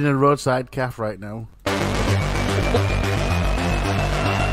in a roadside calf right now.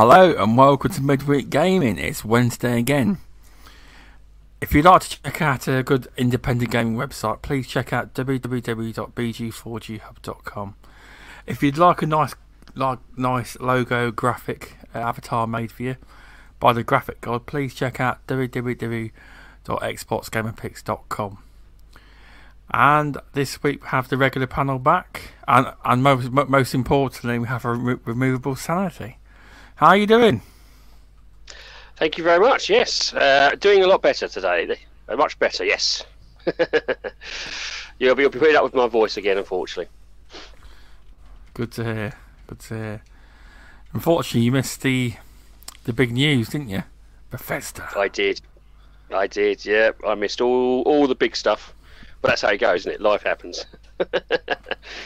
Hello and welcome to Midweek Gaming. It's Wednesday again. If you'd like to check out a good independent gaming website, please check out www.bg4ghub.com. If you'd like a nice, like nice logo graphic uh, avatar made for you by the graphic god, please check out www.xboxgamerpics.com. And this week we have the regular panel back, and and most most importantly, we have a re- removable sanity. How are you doing? Thank you very much. Yes, uh, doing a lot better today. Uh, much better. Yes. you'll be, you'll be putting up with my voice again, unfortunately. Good to hear. Good to hear. Unfortunately, you missed the the big news, didn't you? Bethesda. I did. I did. Yeah, I missed all all the big stuff. But that's how it goes, isn't it? Life happens.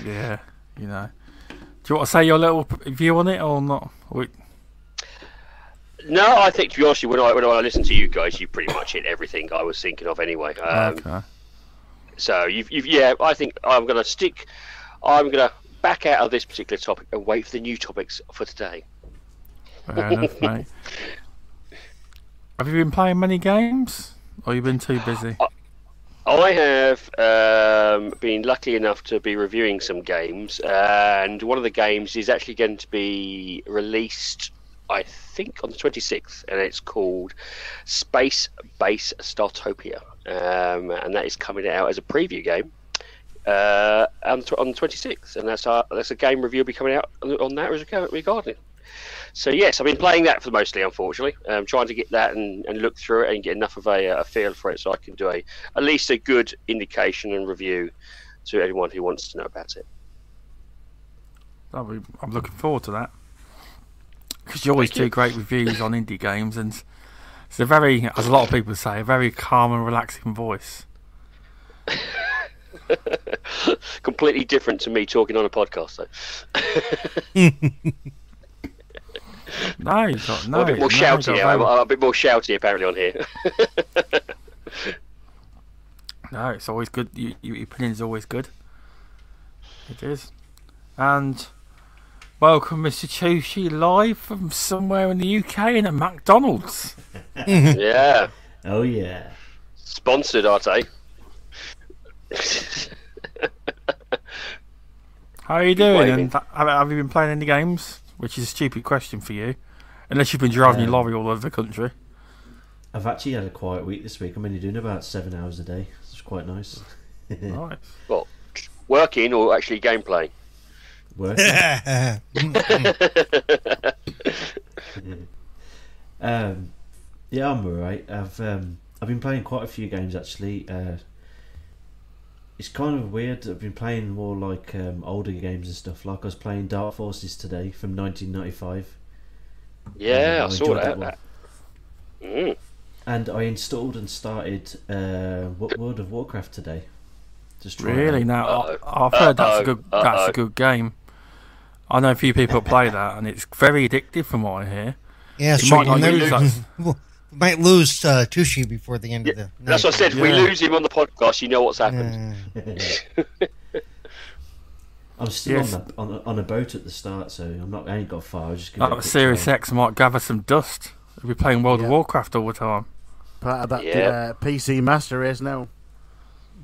yeah, you know. Do you want to say your little view on it or not? Or... No, I think to be honest, when I when I listen to you guys, you pretty much hit everything I was thinking of anyway. Um, okay. So you've, you've yeah, I think I'm going to stick. I'm going to back out of this particular topic and wait for the new topics for today. Fair enough, mate. Have you been playing many games, or you been too busy? I have um, been lucky enough to be reviewing some games, and one of the games is actually going to be released, I think, on the 26th, and it's called Space Base Startopia, um, and that is coming out as a preview game uh, on, the 26th, and that's our, that's a game review will be coming out on, that regarding it. So yes, I've been playing that for mostly, unfortunately. Um, trying to get that and, and look through it and get enough of a, a feel for it, so I can do a at least a good indication and review to anyone who wants to know about it. I'm looking forward to that because you always Thank do you. great reviews on indie games, and it's a very, as a lot of people say, a very calm and relaxing voice. Completely different to me talking on a podcast, though. No, he's not. No, I'm a bit more no, shouty. I'm, I'm a bit more shouty apparently on here. no, it's always good. You, your opinion is always good. It is. And welcome, Mr. Tushi, live from somewhere in the UK in a McDonald's. yeah. Oh yeah. Sponsored, Arte. How are you doing? And have you been playing any games? which is a stupid question for you, unless you've been driving um, your lorry all over the country. I've actually had a quiet week this week. I'm only doing about seven hours a day. It's quite nice. nice. Well, working or actually gameplay? Working. um, yeah, I'm alright. I've um, I've been playing quite a few games actually. Uh, it's kind of weird. I've been playing more like um, older games and stuff. Like I was playing Dark Forces today from 1995. Yeah, I, I, saw that. that mm. And I installed and started uh, World of Warcraft today. Just really now, I've heard that's a good Uh-oh. that's a good game. I know a few people play that, and it's very addictive from what I hear. Yeah, so might not use that. might lose uh, Tushi before the end yeah, of the. Night. That's what I said. If yeah. we lose him on the podcast, you know what's happened. Yeah. I'm still yes. on, the, on, a, on a boat at the start, so I'm not. I ain't got far. I just. That Series X might gather some dust. We'll be playing World of Warcraft all the time. Part of that uh, PC Master Race now.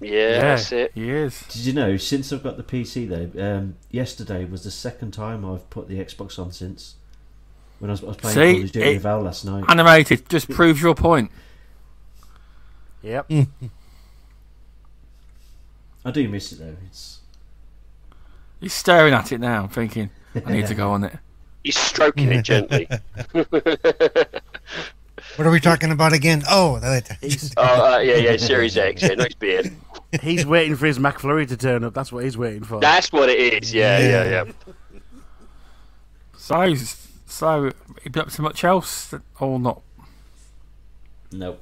Yeah, that's it. He is. Did you know? Since I've got the PC though, um, yesterday was the second time I've put the Xbox on since. when I was, I was playing See, Call of Duty it- Val last night. Animated just proves your point. Yep. I do miss it though. It's He's staring at it now, thinking, I need to go on it. He's stroking it gently. What are we talking about again? Oh, that, Oh, uh, yeah, yeah, Series X. Yeah, nice beard. He's waiting for his McFlurry to turn up. That's what he's waiting for. That's what it is. Yeah, yeah, yeah. So, so, you been up to much else or not? no.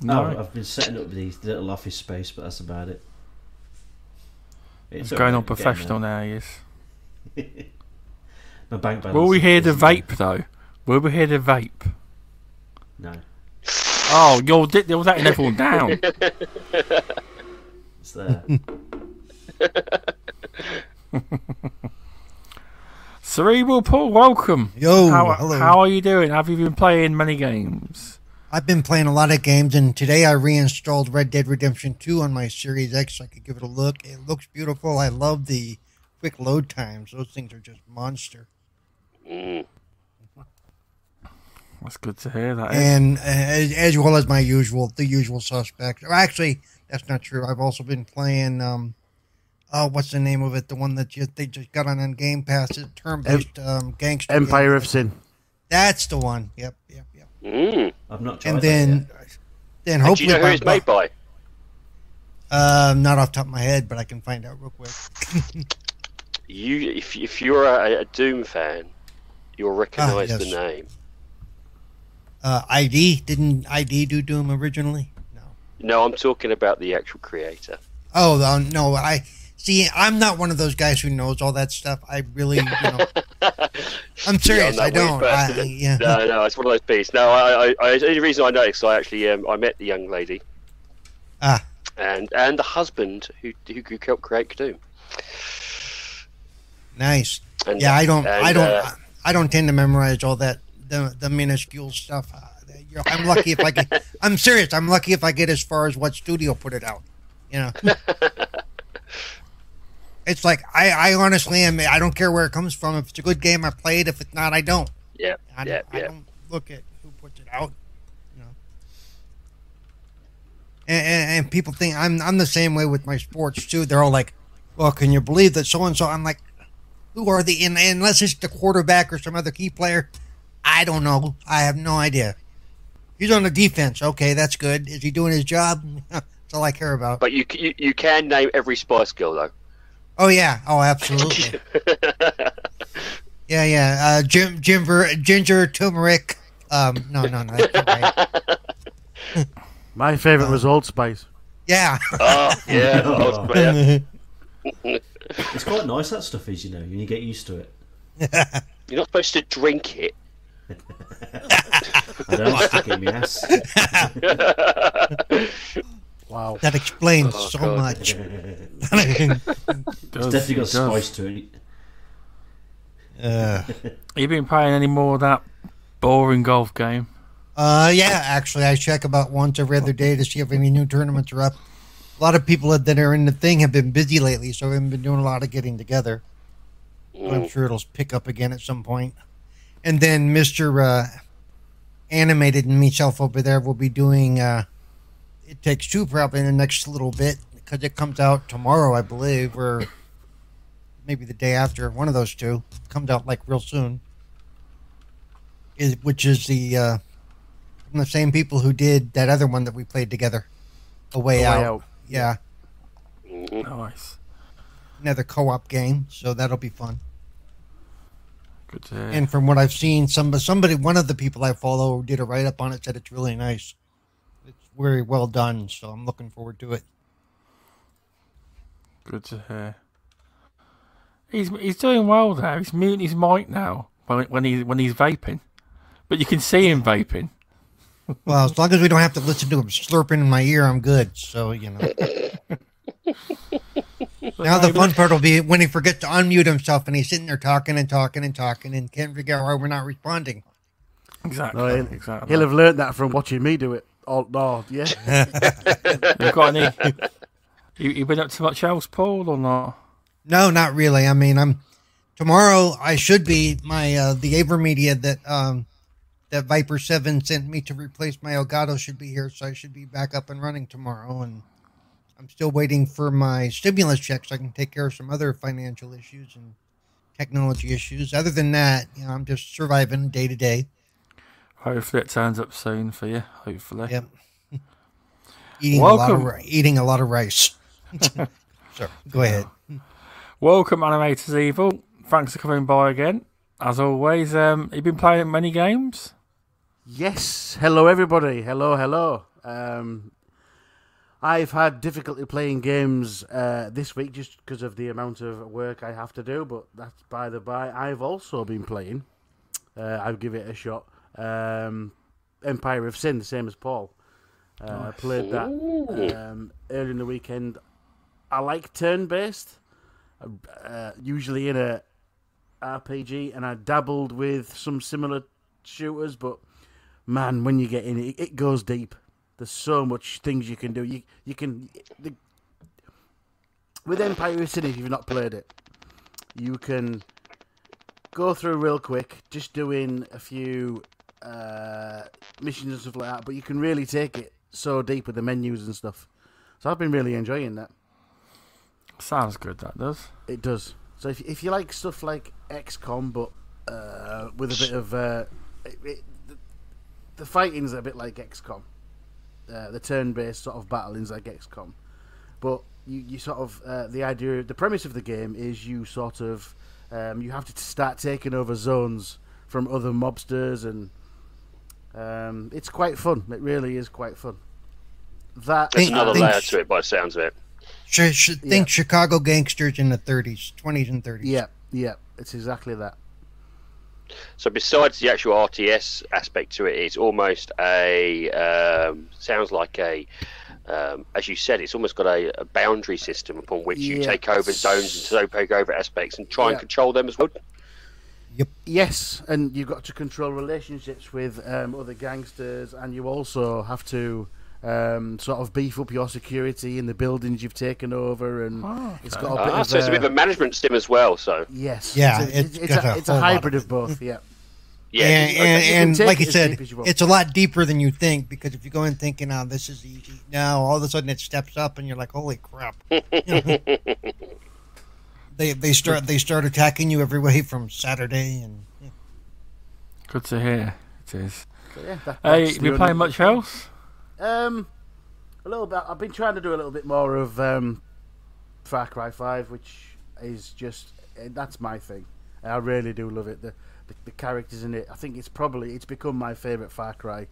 No. Oh, I've been setting up the little office space, but that's about it. It's all going right, on professional now, he is. there. My bank balance. Will we hear the vape, though? Will we hear the vape? No, Oh, you're, di- you're letting everyone down. it's there. Cerebral Paul, welcome. Yo, how, hello. how are you doing? Have you been playing many games? I've been playing a lot of games, and today I reinstalled Red Dead Redemption 2 on my Series X so I could give it a look. It looks beautiful. I love the quick load times. Those things are just monster. Mm. That's good to hear. That And uh, as, as well as my usual, the usual suspects. Or actually, that's not true. I've also been playing. Um, oh, what's the name of it? The one that just, they just got on on Game Pass. It's turn-based um, gangster. game. Empire of Sin. That's the one. Yep, yep, yep. Mm. I've not tried And that then, yet. then And do hopefully you know who it's made by? Um, not off the top of my head, but I can find out real quick. You, if if you're a, a Doom fan, you'll recognise yes. the name. Uh, ID didn't ID do Doom originally? No. No, I'm talking about the actual creator. Oh uh, no, I see. I'm not one of those guys who knows all that stuff. I really, you know, I'm serious. Yeah, I I'm weird don't. I, yeah. No, no, it's one of those beasts. No, I, I, I the only reason I know is I actually um, I met the young lady. Ah. And and the husband who who helped create Doom. Nice. And, Yeah, I don't. I don't. uh, I don't tend to memorize all that the the minuscule stuff. Uh, I'm lucky if I get. I'm serious. I'm lucky if I get as far as what studio put it out. You know. It's like I, I honestly am. I don't care where it comes from. If it's a good game, I play it. If it's not, I don't. yeah, I, yeah, I yeah. don't look at who puts it out. You know. And, and, and people think I'm I'm the same way with my sports too. They're all like, "Well, can you believe that so and so?" I'm like, "Who are the?" And, unless it's the quarterback or some other key player, I don't know. I have no idea. He's on the defense. Okay, that's good. Is he doing his job? that's all I care about. But you, you you can name every Spice Girl though. Oh yeah. Oh, absolutely. Yeah, yeah. Uh, Jim, Ginger, Ginger, turmeric. Um, no, no, no. Right. My favourite was Old Spice. Yeah. oh yeah, I was- yeah. It's quite nice that stuff is, you know, when you get used to it. You're not supposed to drink it. I don't stick it in my ass. Wow. That explains Oh, so God. much. It's definitely got does. spice to it. uh, You been playing any more of that boring golf game? uh, yeah, actually, I check about once every other day to see if any new tournaments are up. A lot of people that are in the thing have been busy lately, so we haven't been doing a lot of getting together. But I'm sure it'll pick up again at some point. And then Mr. Uh, Animated and myself over there will be doing uh, It Takes Two probably in the next little bit because it comes out tomorrow, I believe, or maybe the day after. One of those two comes out like real soon. Is which is the uh, from the same people who did that other one that we played together, A Way, Way out. Out. Yeah, Mhm. Nice. another co-op game, so that'll be fun. Good to hear. And from what I've seen, some somebody, one of the people I follow, did a write up on it. Said it's really nice. It's very well done, so I'm looking forward to it. Good to hear. He's he's doing well there. He's muting his mic now when when he when he's vaping, but you can see him vaping. Well, as long as we don't have to listen to him slurping in my ear, I'm good. So you know. now the fun part will be when he forgets to unmute himself and he's sitting there talking and talking and talking and can't figure out why we're not responding. Exactly. No, he'll, exactly. he'll have learned that from watching me do it. Oh, no, yeah. You got any? You, you been up to much else, Paul, or not? No, not really. I mean, I'm tomorrow I should be my uh, the Avermedia that um that Viper Seven sent me to replace my Elgato should be here, so I should be back up and running tomorrow. And I'm still waiting for my stimulus check so I can take care of some other financial issues and technology issues. Other than that, you know, I'm just surviving day to day. Hopefully it turns up soon for you. Hopefully. Yep. eating a lot Welcome. of ri- eating a lot of rice. so go ahead. Welcome, Animated Evil. Thanks for coming by again. As always, um, you've been playing many games. Yes. Hello, everybody. Hello, hello. Um, I've had difficulty playing games uh, this week just because of the amount of work I have to do, but that's by the by. I've also been playing. Uh, I'll give it a shot. Um, Empire of Sin, the same as Paul. Uh, I played that um, early in the weekend. I like turn-based, uh, usually in a RPG, and I dabbled with some similar shooters, but man, when you get in it, it goes deep. There's so much things you can do. You you can the, with Empire of Sin, if you've not played it, you can go through real quick, just doing a few uh, missions and stuff like that. But you can really take it so deep with the menus and stuff. So I've been really enjoying that. Sounds good, that does. It does. So if if you like stuff like XCOM, but uh, with a bit of uh, it, it, the, the fighting's a bit like XCOM. Uh, the turn-based sort of battling's like XCOM, but you, you sort of uh, the idea, the premise of the game is you sort of um, you have to start taking over zones from other mobsters, and um, it's quite fun. It really is quite fun. That There's another think- layer to it by the sounds of it. Should, should Yeah. think Chicago gangsters in the 30s, 20s, and 30s. yeah, yeah, it's exactly that. So besides the actual RTS aspect to it, it's almost a um, sounds like a, um, as you said, it's almost got a, a boundary system upon which you take over zones and so take over aspects and try and control them as well. Yes, and you've got to control relationships with um, other gangsters, and you also have to um, sort of beef up your security in the buildings you've taken over, and Oh, it's okay. got a bit Ah, of so it's a bit of a management stim as well. So yes, Yeah, it's a, it's it's, a, a it's a whole hybrid of of both. Yeah, yeah, and, okay. and, You and like it you said, you it's a lot deeper than you think because if you go in thinking, "Oh, this is easy," now all of a sudden it steps up, and you're like, "Holy crap!" they they start they start attacking you every way from Saturday, and yeah. Good to hear. It is. So, yeah that, Hey, that's you the been only- playing much else? Um, a little bit. I've been trying to do a little bit more of um, Far Cry Five, which is just eh, that's my thing. I really do love it. The, the the characters in it. I think it's probably it's become my favourite Far Cry.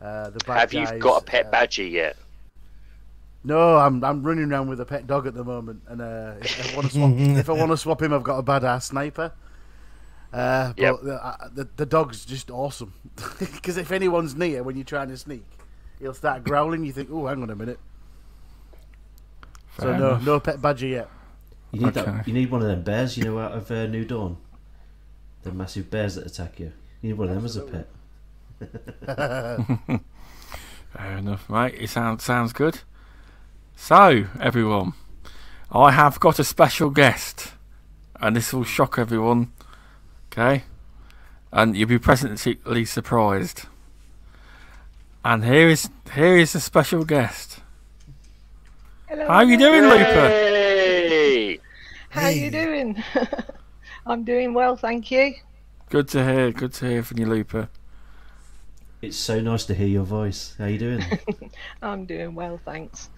Uh, the bad have you got a pet uh, badgie yet? No, I'm I'm running around with a pet dog at the moment, and uh, if I want to swap, if I want to swap him, I've got a badass sniper. Uh, but Yep. the, uh, the the dog's just awesome because if anyone's near when you're trying to sneak, he'll start growling. You think, oh, hang on a minute. so Fair no, enough. no pet badger yet. You need Okay. that. You need one of them bears, you know, out of uh, New Dawn. The massive bears that attack you. You need one of them as a pet. Fair enough, mate. It sounds sounds good. So, everyone, I have got a special guest, and this will shock everyone. Okay, and you'll be pleasantly surprised. And here is here is the special guest. Hello. How are you doing, Looper? Hey! How are you doing? I'm doing well, thank you. Good to hear. Good to hear from you, Looper. It's so nice to hear your voice. How are you doing? I'm doing well, thanks.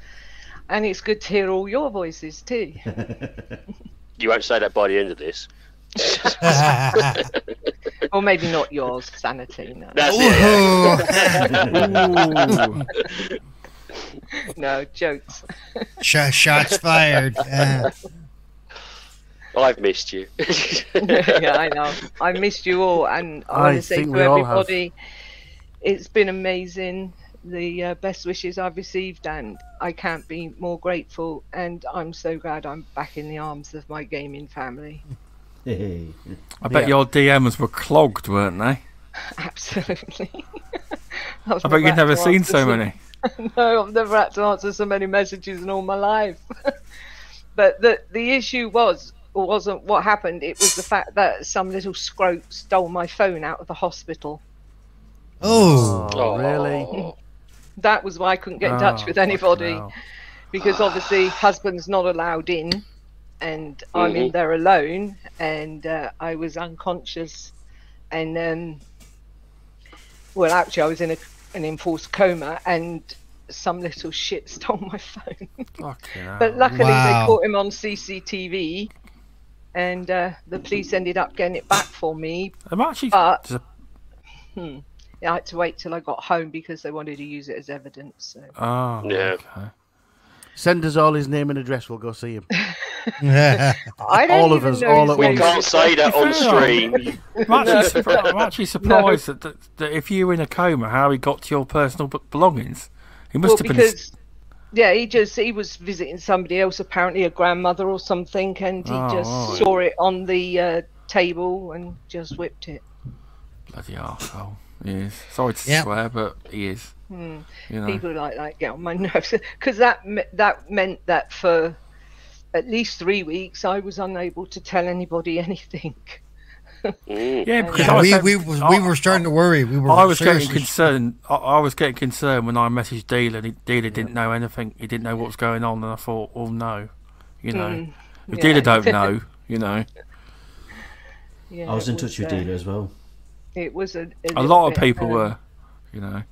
And it's good to hear all your voices too. You won't say that by the end of this. or maybe not yours, Sanity. No, That's it. Ooh. Ooh. no jokes. Sh- shots fired. Uh, I've missed you. yeah, I know. I missed you all, and I, I want to say think to we all have. everybody, it's been amazing. The uh, best wishes I've received, and I can't be more grateful. And I'm so glad I'm back in the arms of my gaming family. Hey. I bet Yeah. your DMs were clogged, weren't they? Absolutely. I've I bet you've never seen so many. no, I've never had to answer so many messages in all my life. but the the issue was or wasn't what happened. It was the fact that some little scrote stole my phone out of the hospital. Oh, Oh, really? That was why I couldn't get in touch Oh, with anybody because obviously husband's not allowed in, and I'm in Mhm. there alone, and uh, I was unconscious, and um, well, actually, I was in a, an enforced coma, and some little shit stole my phone. But luckily, Wow. they caught him on CCTV, and uh, the police ended up getting it back for me. I'm actually. But- there's a- I had to wait till I got home because they wanted to use it as evidence. So. oh, Yeah. okay. Send us all his name and address. We'll go see him. yeah. I don't All of us, all his at We can't say that on stream. I'm actually, surpri- I'm actually surprised that, that, that if you were in a coma, how he got to your personal belongings. He must Well, have been. because yeah, he just he was visiting somebody else, apparently a grandmother or something, and he Oh, just right. saw it on the uh, table and just whipped it. Bloody arsehole. He is. Sorry to Yeah. swear, but he is. Hmm. You know. People like that get on my nerves because that that meant that for at least three weeks I was unable to tell anybody anything. Mm. yeah, because Yeah, I we, saying- we, was, I- we were starting to worry. We were I was getting concerned. I, I was getting concerned when I messaged Dealer. And he, Dealer didn't know anything. He didn't know what was going on, and I thought, "Oh no," you know. Mm, if yeah. Dealer don't know, you know. Yeah, I was it in touch with dealer as well. It was a, A little lot of people um, were, you know.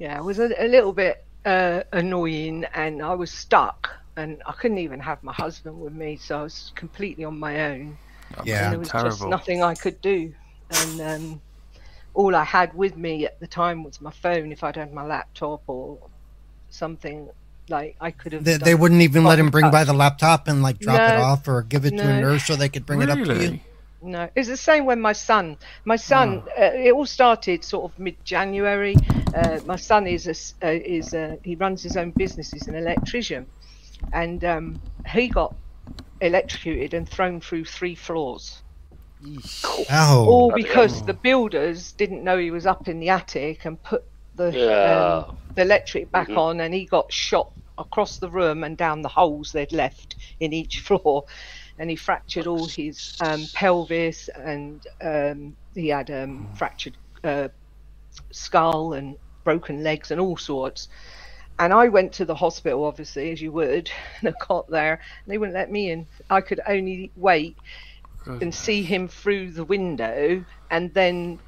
Yeah, it was a, a little bit uh, annoying, and I was stuck, and I couldn't even have my husband with me, so I was completely on my own. Yeah. and there was just nothing I could do, and um, all I had with me at the time was my phone. If I'd had my laptop or something, like I could have. They, they wouldn't even let him bring by the laptop and like drop it off or give it to a nurse so they could bring it up to you. really? No, it's the same when my son. My son. Oh. Uh, it all started sort of mid-January. Uh, my son is a s- uh, is a, he runs his own business. He's an electrician, and um, he got electrocuted and thrown through three floors. Oh, All because the builders didn't know he was up in the attic and put the Yeah. um, the electric back Mhm. on, and he got shot across the room and down the holes they'd left in each floor, and he fractured all his um, pelvis, and um, he had um, fractured uh, skull and broken legs and all sorts. And I went to the hospital, obviously, as you would, and I got there. And they wouldn't let me in. I could only wait and see him through the window. And then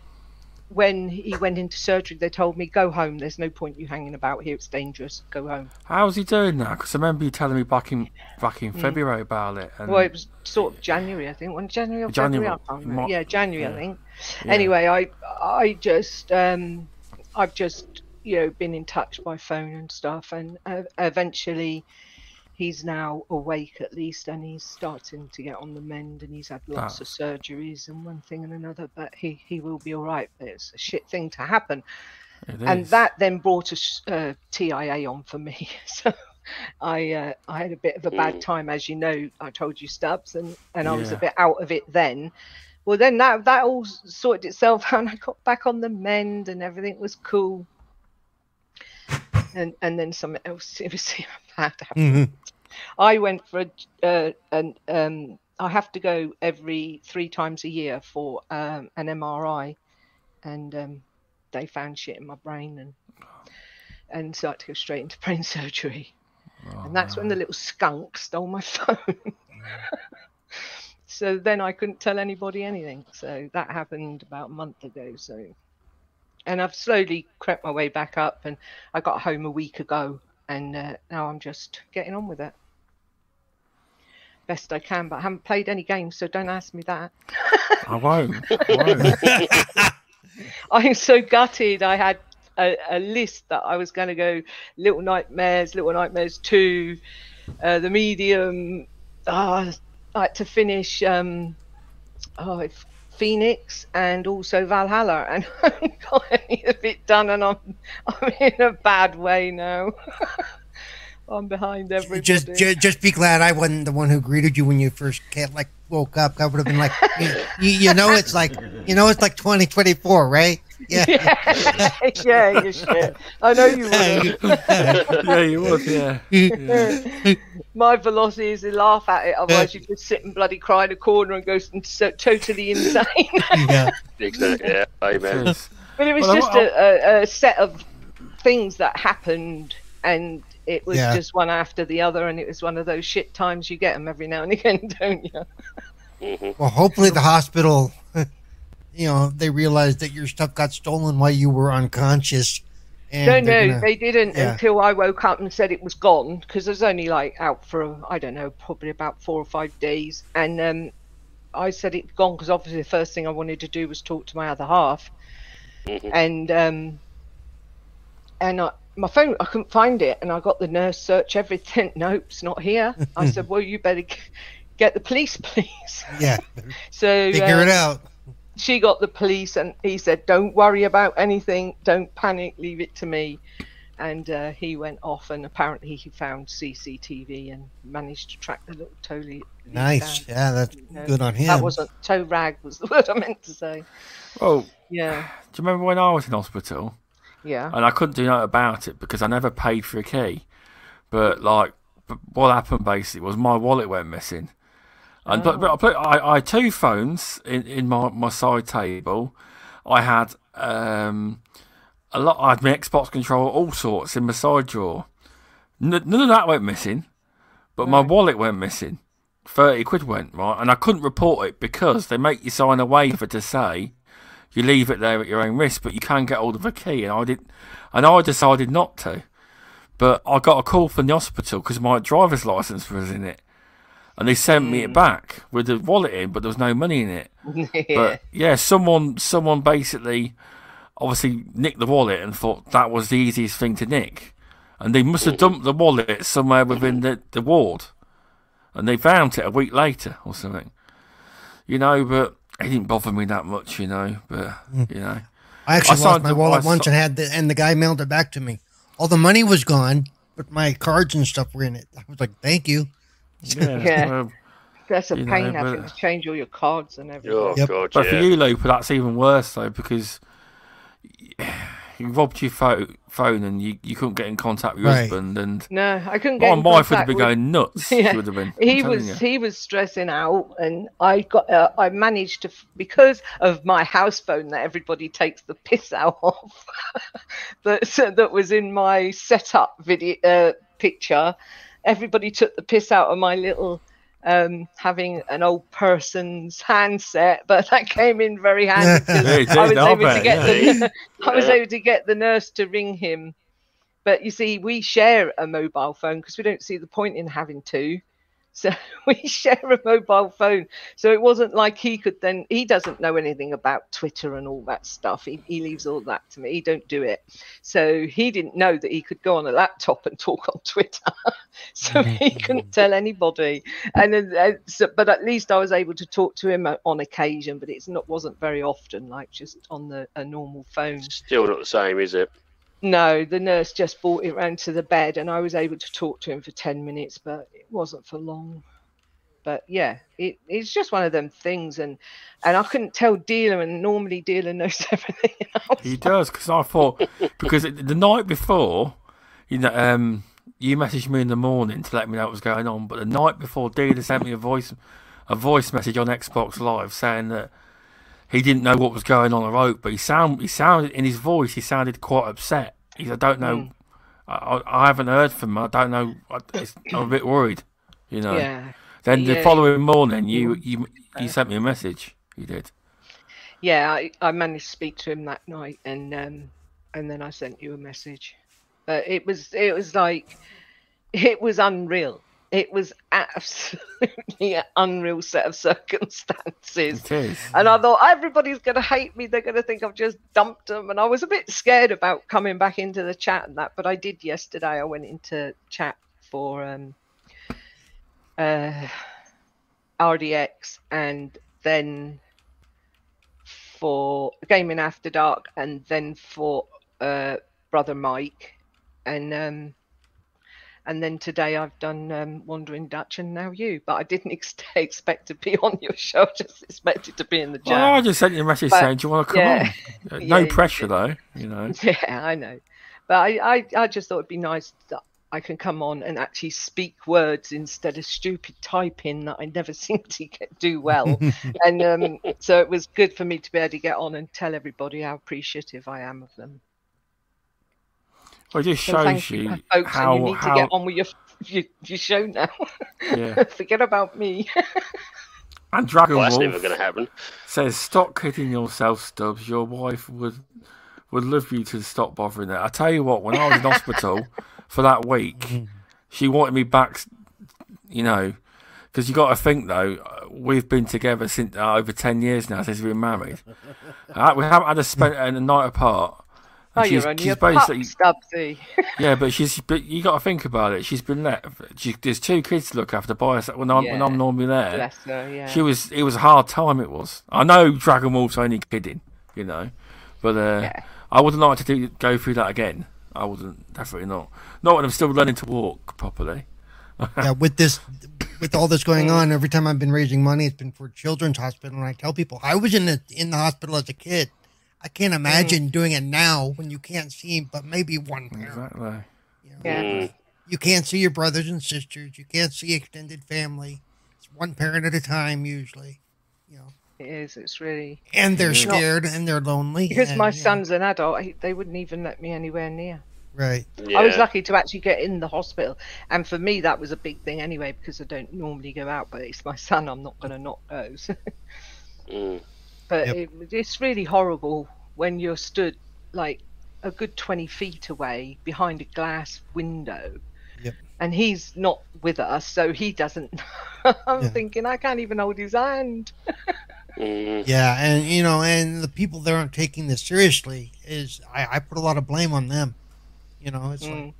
when he went into surgery, they told me, go home. There's no point you hanging about here. It's dangerous. Go home. How's he doing now? Because I remember you telling me back in back in February about it. And Mm. Well, it was sort of January, I think. When January or January, February? I can't it remember. might- Yeah, January, I think. yeah. Anyway, I I just um I've just you know been in touch by phone and stuff, and uh, eventually he's now awake at least, and he's starting to get on the mend, and he's had lots of surgeries and one thing and another, but he he will be all right. But it's a shit thing to happen, It and is. that then brought a uh, TIA on for me. so. I uh, I had a bit of a bad Mm. time, as you know. I told you, Stubbs, and, and I was a bit out of it then. Well, then that that all sorted itself out, and I got back on the mend, and everything was cool. And and then something else seriously bad happened. Mhm. I went for a uh, and um I have to go every three times a year for um, an MRI, and um, they found shit in my brain, and and so I had to go straight into brain surgery. Oh, And that's when the little skunk stole my phone. so then I couldn't tell anybody anything. So that happened about a month ago. So, and I've slowly crept my way back up, and I got home a week ago, and uh, now I'm just getting on with it best I can. But I haven't played any games, so don't ask me that. I won't. I won't. I'm so gutted. I had a, a list that I was going to go Little Nightmares, Little Nightmares 2, uh, The Medium. Oh, I had to finish um, oh, if- Phoenix and also Valhalla, and I haven't got any of it done, and I'm I'm in a bad way now. I'm behind everybody. just, just just be glad I wasn't the one who greeted you when you first get like woke up. I would have been like, you, you, you know, it's like you know, it's like 2024, right? Yeah. yeah, yeah, you should. I know you would. yeah, you would. Yeah. yeah. My velocity is to laugh at it, otherwise you just sit and bloody cry in a corner and go s- so totally insane. yeah. Exactly. Yeah. Amen. Yes. but it was Well, I- just a, a, a set of things that happened, and it was Yeah. just one after the other, and it was one of those shit times you get them every now and again, don't you? Mm-hmm. Well, hopefully the hospital, you know, they realized that your stuff got stolen while you were unconscious. And No, no, gonna- they didn't yeah. until I woke up and said it was gone because I was only like out for I don't know, probably about four or five days, and um, I said it gone because obviously the first thing I wanted to do was talk to my other half, Mhm. and um, and I, my phone I couldn't find it, and I got the nurse search everything. Nope, it's not here. I said, well, you better get the police, please. yeah, So figure it um, out. She got the police and he said don't worry about anything don't panic leave it to me and uh, he went off and apparently he found cctv and managed to track the little tow lead Nice. down. Yeah, that's No, good on him. that wasn't toe rag was the word i meant to say Oh, yeah do you remember when I was in hospital yeah and I couldn't do nothing about it because I never paid for a key? But like, but what happened basically was my wallet went missing. And but, but I, put, I, I had two phones in, in my, my side table. I had um, a lot. I had my Xbox controller, all sorts in my side drawer. N- none of that went missing, but my wallet went missing. Thirty quid went right, and I couldn't report it because they make you sign a waiver to say you leave it there at your own risk, but you can get hold of a key, and I did, and I decided not to. But I got a call from the hospital because my driver's license was in it, and they sent me it hmm. back with the wallet in, but there was no money in it. yeah But yeah, someone someone basically obviously nicked the wallet and thought that was the easiest thing to nick. And they must have hmm. dumped the wallet somewhere within the, the ward. And they found it a week later or something. You know, but it didn't bother me that much, you know. But hmm. you know. I actually I lost my wallet once and had the and the guy mailed it back to me. All the money was gone, but my cards and stuff were in it. I was like, "Thank you." Yeah. Yeah. well, that's a you know, pain having but- to change all your cards and everything Oh Yep. God. But for you, Lupa, that's even worse though because you robbed your pho- phone and you, you couldn't get in contact with your Right. husband, and no i couldn't get my in wife would have been with- going nuts. Yeah. She would have been. I'm he was you. he was stressing out and i got uh, i managed to because of my house phone that everybody takes the piss out of that so that was in my setup video uh, picture everybody took the piss out of my little um, having an old person's handset, but that came in very handy. Yeah, I was did, I able to get yeah. the I was Yeah. able to get the nurse to ring him. But you see, we share a mobile phone because we don't see the point in having two. So we share a mobile phone. So it wasn't like he could then he doesn't know anything about Twitter and all that stuff. He, he leaves all that to me. He don't do it. So he didn't know that he could go on a laptop and talk on Twitter. so he couldn't tell anybody. And then, uh, so, but at least I was able to talk to him uh, on occasion. But it's not wasn't very often, like just on the a normal phone. Still not the same, is it? No, the nurse just brought it round to the bed, and I was able to talk to him for ten minutes, but it wasn't for long. But yeah, it, it's just one of them things, and and I couldn't tell dealer, and normally dealer knows everything. Else. He does because I thought because the night before, you know, um, you messaged me in the morning to let me know what was going on, but the night before, Dealer sent me a voice a voice message on Xbox Live saying that he didn't know what was going on. the wrote, but he sound he sounded in his voice he sounded quite upset. He said, "I don't know, I, I, I haven't heard from him. I don't know. I, it's, I'm a bit worried." You know. Yeah, Then the Yeah. following morning, you you you sent me a message. You did. yeah, I, I managed to speak to him that night, and um, and then I sent you a message. But it was it was like it was unreal. It was absolutely an unreal set of circumstances. And I thought everybody's going to hate me. They're going to think I've just dumped them. And I was a bit scared about coming back into the chat and that, but I did yesterday. I went into chat for um, uh, RDX and then for Gaming After Dark and then for uh, Brother Mike. And um, and then today I've done um, Wandering Dutch, and now you. But I didn't ex- expect to be on your show. I just expected to be in the Well, I just sent you a message But- saying, "Do you want to come yeah. on?" Uh, Yeah, no pressure did. though, you know. Yeah, I know. But I, I, I just thought it'd be nice that I can come on and actually speak words instead of stupid typing that I never seem to get, do well. and um, so it was good for me to be able to get on and tell everybody how appreciative I am of them. Well, it just So shows thank you folks, how and you need how to get on with your your, your show now. yeah. Forget about me. And Dragon Well, that's Wolf never going to happen. says, "Stop kidding yourself, Stubbs. Your wife would would love you to stop bothering her." I tell you what, when I was in hospital for that week, she wanted me back. You know, because you got to think though, uh, we've been together since uh, over ten years now since we've been married. Uh, we haven't had a spent a night apart. And oh, she's, you're only she's a pup, basically Stubbsy. yeah, but she's but you got to think about it. She's been there. She, there's two kids to look after by herself when I'm when I'm normally there. Bless her, yeah. She was. It was a hard time. It was. I know Dragon Wolf's only kidding, you know, but uh, Yeah. I wouldn't like to do, go through that again. I wouldn't. Definitely not. Not when I'm still learning to walk properly. yeah, with this, with all this going on, every time I've been raising money, it's been for Children's Hospital, and I tell people I was in the in the hospital as a kid. I can't imagine doing it now when you can't see him, but maybe one parent. Exactly. you know? Yeah. Mm. You can't see your brothers and sisters. You can't see extended family. It's one parent at a time usually. You know, It is. It's really and they're Yeah. scared and they're lonely. because and, my you know, son's an adult. He, they wouldn't even let me anywhere near. right. Yeah. I was lucky to actually get in the hospital, and for me that was a big thing anyway because I don't normally go out, but it's my son. I'm not going to not go. So- Mm. But Yep. it, it's really horrible when you're stood like a good 20 feet away behind a glass window. Yep. And he's not with us, so he doesn't. I'm Yeah. thinking I can't even hold his hand. Mm. Yeah, and you know, and the people that aren't taking this seriously is I, I put a lot of blame on them. You know, it's like Mm. you know,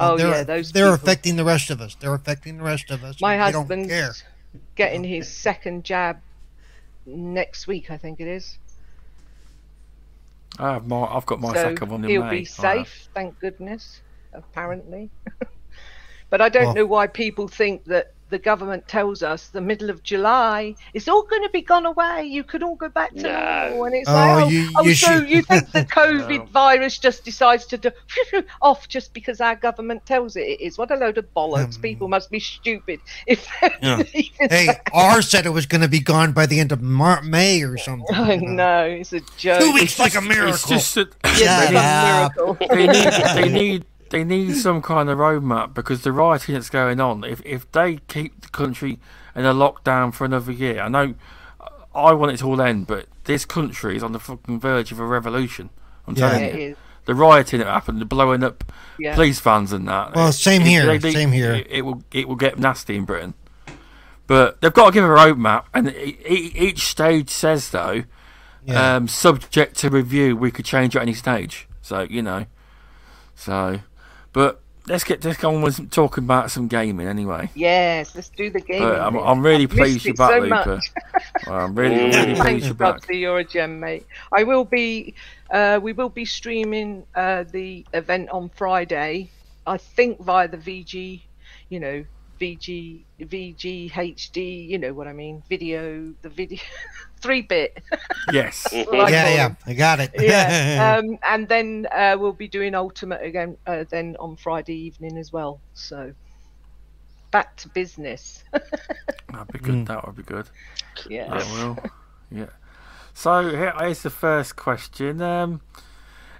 Oh, they're, yeah, those they're people. affecting the rest of us. They're affecting the rest of us. My and they don't husband's care. getting his second jab next week, I think it is. I have my. I've got my so second one in he'll May. be I have. safe, thank goodness, apparently. but I don't Well- know why people think that the government tells us the middle of July it's all going to be gone away. You can all go back to No. normal, and it's Oh, like, oh, you- oh, you so should- you think the COVID No. virus just decides to do off just because our government tells it it is? What a load of bollocks! Um, people must be stupid if they're Yeah. believing Hey, that. ours said it was going to be gone by the end of Mar- May or something. I you know. know it's a joke. Two weeks like a It's miracle. just that Yeah, it's up. a miracle. they need they need they need some kind of roadmap because the rioting that's going on. If if they keep the country in a lockdown for another year, I know I want it to all end, but this country is on the fucking verge of a revolution. I'm Yeah. telling Yeah, it you, is. the rioting that happened, the blowing up Yeah. police vans and that. Well, same It- here, they- they- same here. It, it will it will get nasty in Britain, but they've got to give a roadmap, and each stage says though Yeah. um, subject to review. We could change at any stage. So you know, so but let's get let's go on with some, talking about some gaming anyway. Yes, let's do the game. But I'm, I'm really I've pleased you're back, so Luca. Well, I'm really really Thanks, pleased you're back. Bubsy, you're a gem, mate. I will be. Uh, we will be streaming uh, the event on Friday. I think via the VG, you know, VG VG HD. You know what I mean? Video, the video, three bit. Yes. Like yeah, yeah. I got it. yeah. Um, and then uh, we'll be doing Ultimate again. Uh, then on Friday evening as well. So back to business. That'd be good. That would be good. yeah. That will. Yeah. So here is the first question. Um,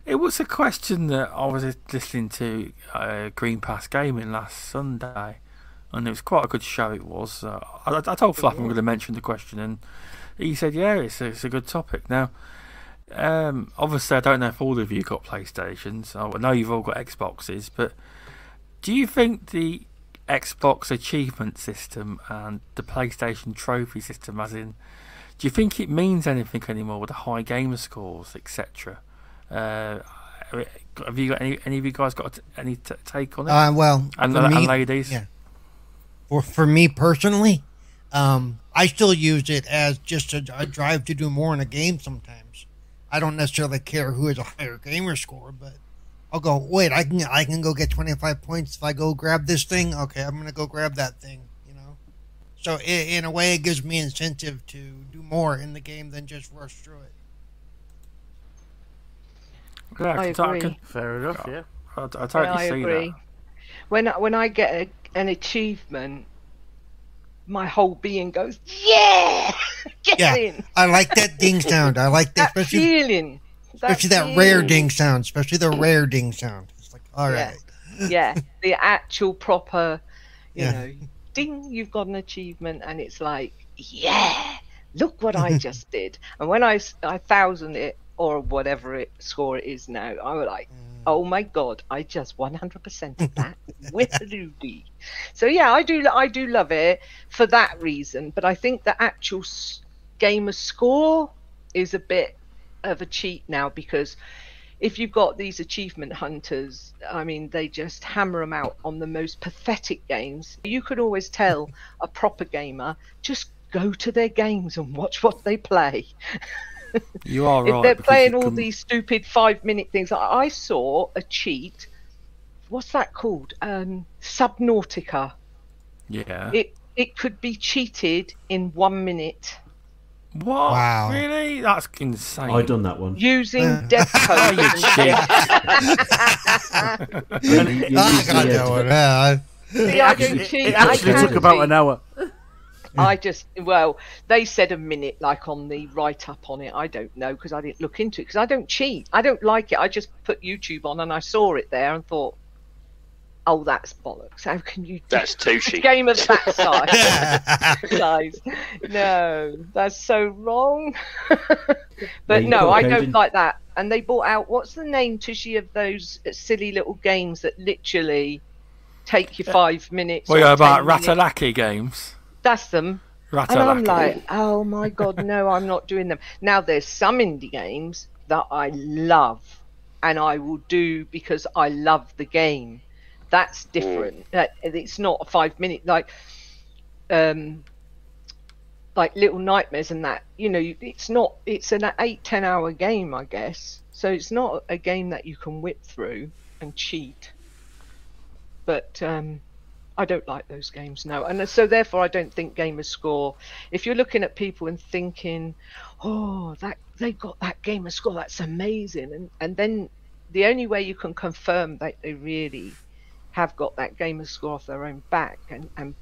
it was a question that I was listening to uh, Green Pass Gaming last Sunday, and it was quite a good show. It was. Uh, I, I told Fluff I'm going to mention the question, and he said, "Yeah, it's a, it's a good topic." Now, um, obviously, I don't know if all of you got PlayStations. I know you've all got Xboxes, but do you think the Xbox achievement system and the PlayStation trophy system, as in, do you think it means anything anymore with the high gamer scores, etc.? Uh, have you got any? Any of you guys got any t- take on it? Uh, well, and, for and me, ladies, yeah. For for me personally, um, I still use it as just a, a drive to do more in a game. Sometimes I don't necessarily care who has a higher gamer score, but I'll go. Wait, I can I can go get twenty five points if I go grab this thing. Okay, I'm gonna go grab that thing. You know. So in, in a way, it gives me incentive to do more in the game than just rush through it. Yeah, I 'cause agree. can, Fair enough. Yeah. I, I totally Yeah, I see agree. When I- when I get a, an achievement, my whole being goes, yeah, get Yeah. in. I like that ding sound. I like that, That especially feeling. especially that rare ding sound. Especially the rare ding sound. It's like, all Yeah. right. yeah, the actual proper, you Yeah. know, ding, you've got an achievement, and it's like, yeah, look what I just did. And when I, I thousand it or whatever it score it is now, I was like, mm. Oh my god, I just 100% of that with Rudy. So yeah, I do I do love it for that reason, but I think the actual gamer score is a bit of a cheat now because if you've got these achievement hunters, I mean, they just hammer them out on the most pathetic games. You could always tell a proper gamer just go to their games and watch what they play. that. You are if right. they're playing all can- these stupid five minute things, I, I saw a cheat. What's that called? Um, Subnautica. Yeah. It it could be cheated in one minute what? Wow. Really? That's insane. I done that one. using Uh. dev code. you and cheat. You- you use I got the, that one. Yeah. See, I Actually, don't it, cheat. it actually can took about an hour. I just well, they said a minute like on the write up on it. I don't know because I didn't look into it because I don't cheat. I don't like it. I just put YouTube on and I saw it there and thought, oh, that's bollocks. How can you do That's a game of that size? size? No, that's so wrong. but you no, put I code don't in. like that. And they bought out what's the name, Tushi, of those silly little games that literally take you five minutes. Well, or yeah, about 10 minutes. Ratalaika games. That's them. And I'm like, oh my god, no, I'm not doing them. Now there's some indie games that I love and I will do because I love the game. That's different. That it's not a five minute like um like Little Nightmares and that. You know, it's not it's an eight, ten hour game, I guess. So it's not a game that you can whip through and cheat. But um I don't like those games now, and so therefore I don't think gamers score. If you're looking at people and thinking, "Oh, that they got that gamer score, that's amazing," and and then the only way you can confirm that they really have got that gamer score off their own back, and and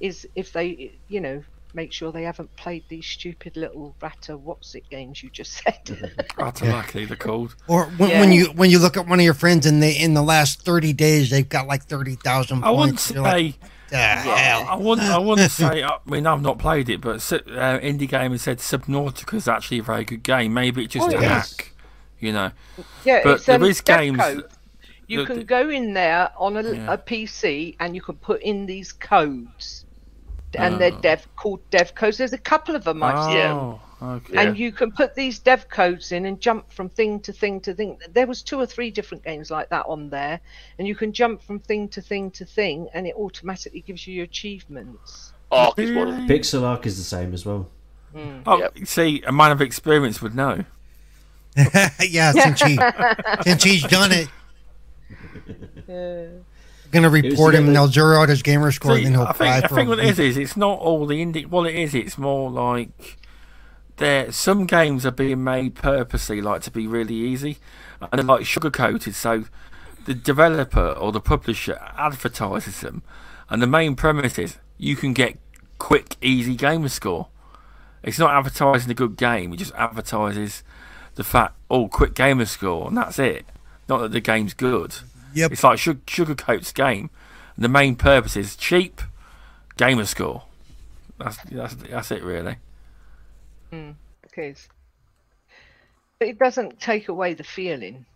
is if they, you know, make sure they haven't played these stupid little ratter what's it games you just said. Ratalaika, they're called. Or when, Yeah. when you when you look at one of your friends and they in the last thirty days they've got like thirty thousand I wouldn't points. say. You're like, "The hell?" I wouldn't. I wouldn't say. I mean, I've not played it, but Su- uh, indie gamer said Subnautica is actually a very good game. Maybe it's just Oh, a yes. hack, you know. Yeah, But it's, there um, is games code. You that- can go in there on a, Yeah. a PC and you can put in these codes, and they're Oh. dev called dev codes. There's a couple of them I've seen, Oh, okay. and you can put these dev codes in and jump from thing to thing to thing. There was two or three different games like that on there, and you can jump from thing to thing to thing, and it automatically gives you your achievements. Ark is one of them. Pixel Arc is the same as well. Hmm. Oh, Yep. see, a man of experience would know. yeah, since he since he's done it, gonna report him. and They'll zero out his gamer score, See, and he'll I cry think, I for think what it is is it's not all the indie. Well, it is. It's more like there. Some games are being made purposely, like to be really easy, and they're like sugar coated. So the developer or the publisher advertises them, and the main premise is you can get quick, easy gamer score. It's not advertising a good game. It just advertises the fact, oh, quick gamer score, and that's it. Not that the game's good. Yep. It's like sugar, sugarcoats game. And the main purpose is cheap gamer score. That's that's that's it really. Hmm, because it doesn't take away the feeling.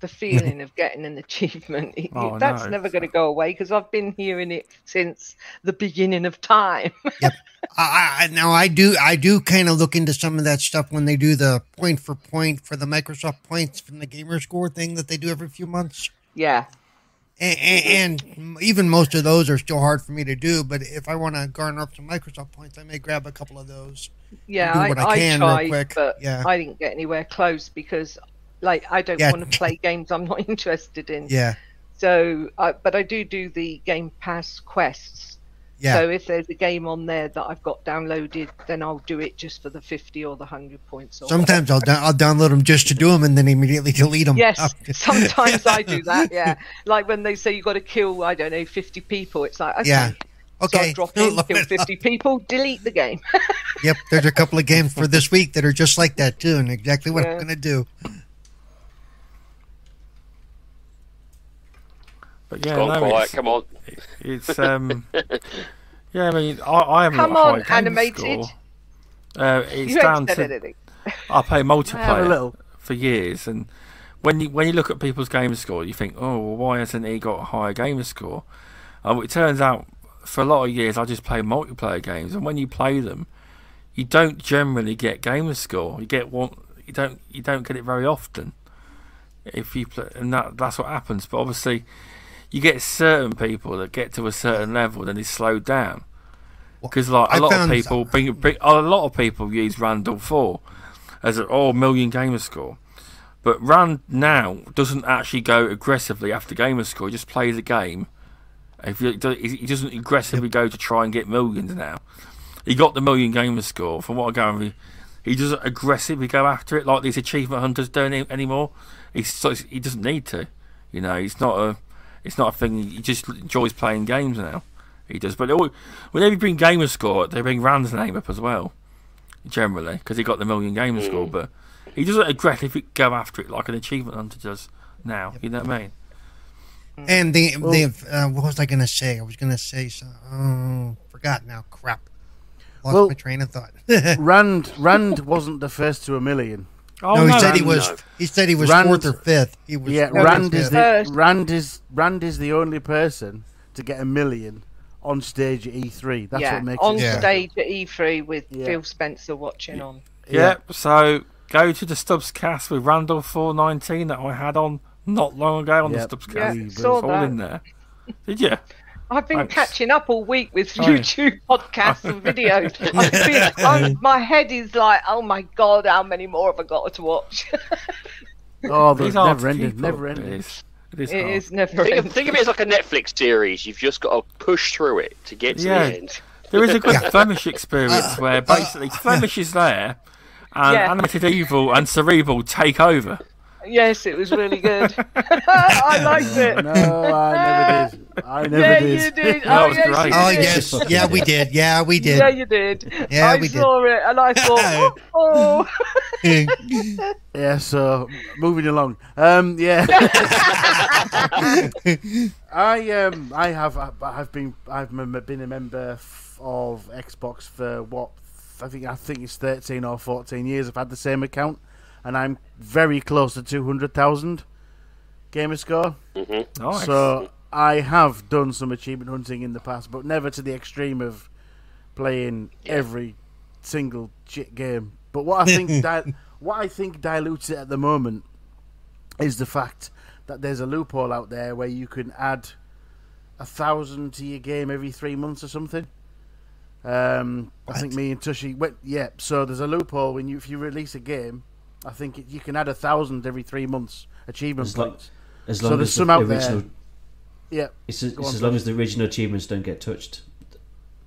The feeling of getting an achievement. It- Oh, that's no. never going to go away because I've been hearing it since the beginning of time. I, I now I do I do kind of look into some of that stuff when they do the point for point for the Microsoft points from the gamer score thing that they do every few months. Yeah. And, and, and even most of those are still hard for me to do. But if I want to garner up some Microsoft points, I may grab a couple of those. Yeah, I, I I tried, but yeah. I didn't get anywhere close because Like I don't Yeah. want to play games I'm not interested in. Yeah, So, uh, but I do do the Game Pass quests. Yeah. So if there's a game on there that I've got downloaded, then I'll do it just for the 50 or the 100 points. Or Sometimes I'll I'll download them just to do them and then immediately delete them. Yes, sometimes I do that. Yeah, like when they say you've got to kill, I don't know, 50 people. It's like okay, Yeah. so Okay. I drop in, kill 50 people, delete the game. Yep, there's a couple of games for this week that are just like that too, and exactly what I'm gonna do. But yeah, Gone no, quiet. it's, Come on. it's um, yeah. I mean, I, I haven't Come got a on, high game animated. score. Uh, it's you down ain't said to anything. I play I a multiplayer little. for years, and when you when you look at people's game score, you think, oh, well, why hasn't he got a higher game score? Uh, it turns out, for a lot of years, I just play multiplayer games, and when you play them, you don't generally get game score. You get one. You don't. You don't get it very often. If you play, and that that's what happens. But obviously, you get certain people that get to a certain level, then they slow down. Because like a I lot of people, bring, bring, a lot of people use Rand al Thor as a oh million gamer score. But Rand now doesn't actually go aggressively after gamer score. He just plays a game. If you, he doesn't aggressively go to try and get millions now. He got the million gamer score. From what I gather, he, he doesn't aggressively go after it like these achievement hunters don't any- anymore. He's he doesn't need to. You know, he's not a it's not a thing. He just enjoys playing games now. He does. But they always, whenever you bring gamer score, they bring Rand's name up as well. Generally, because he got the million gamer score, but he doesn't aggressively go after it like an achievement hunter does now. You know what I mean? And the the uh, what was I gonna say? I was gonna say so. Oh, forgot now. Crap. Lost Well- my train of thought. Rand Rand wasn't the first to a million. Oh, no, he said he was. no. He said he was Rand- fourth or fifth. He was. Yeah, Rand is the Rand is Rand is the only person to get a million on stage at E3. That's yeah, what makes on it Yeah. special. stage at E3 with Yeah. Phil Spencer watching on. Yeah. So go to the Stubz cast with Rand al Thor nineteen that I had on not long ago on Yep. the Stubz cast. Yeah, It's all that. in there. Did you? I've been Thanks. catching up all week with Oh, yeah. YouTube podcasts and videos. I've been, I'm, my head is like, oh my god, how many more have I got to watch? Oh, the It's never to ending, never up. ending. It is. It is it hard. is never Think of, ending. think of it as like a Netflix series. You've just got to push through it to get to Yeah. the end. There is a good Flemish experience where basically Flemish is there, and Yeah. animated evil and cerebral take over. Yes, it was really good. I liked it. No, I never did. I never yeah, did. you did. That oh, was yes, great. Oh yes, yeah we did. Yeah we did. Yeah, you did. Yeah, I we did. saw it and I thought, oh, oh. Yeah, so moving along. Um, yeah. I um I have I've been I've been a member of Xbox for what I think I think it's thirteen or fourteen years. I've had the same account, and I'm very close to two hundred thousand gamer score. Nice. So I have done some achievement hunting in the past, but never to the extreme of playing every single shit game. But what I think di- what I think dilutes it at the moment is the fact that there's a loophole out there where you can add a thousand to your game every three months or something. Um, I think me and Tushi went. Yeah, so there's a loophole when you if you release a game, I think it, you can add a thousand every three months achievement As, lo- points. as So long there's as some the out there. original, Yeah, it's, as- it's on, as long as the original achievements don't get touched.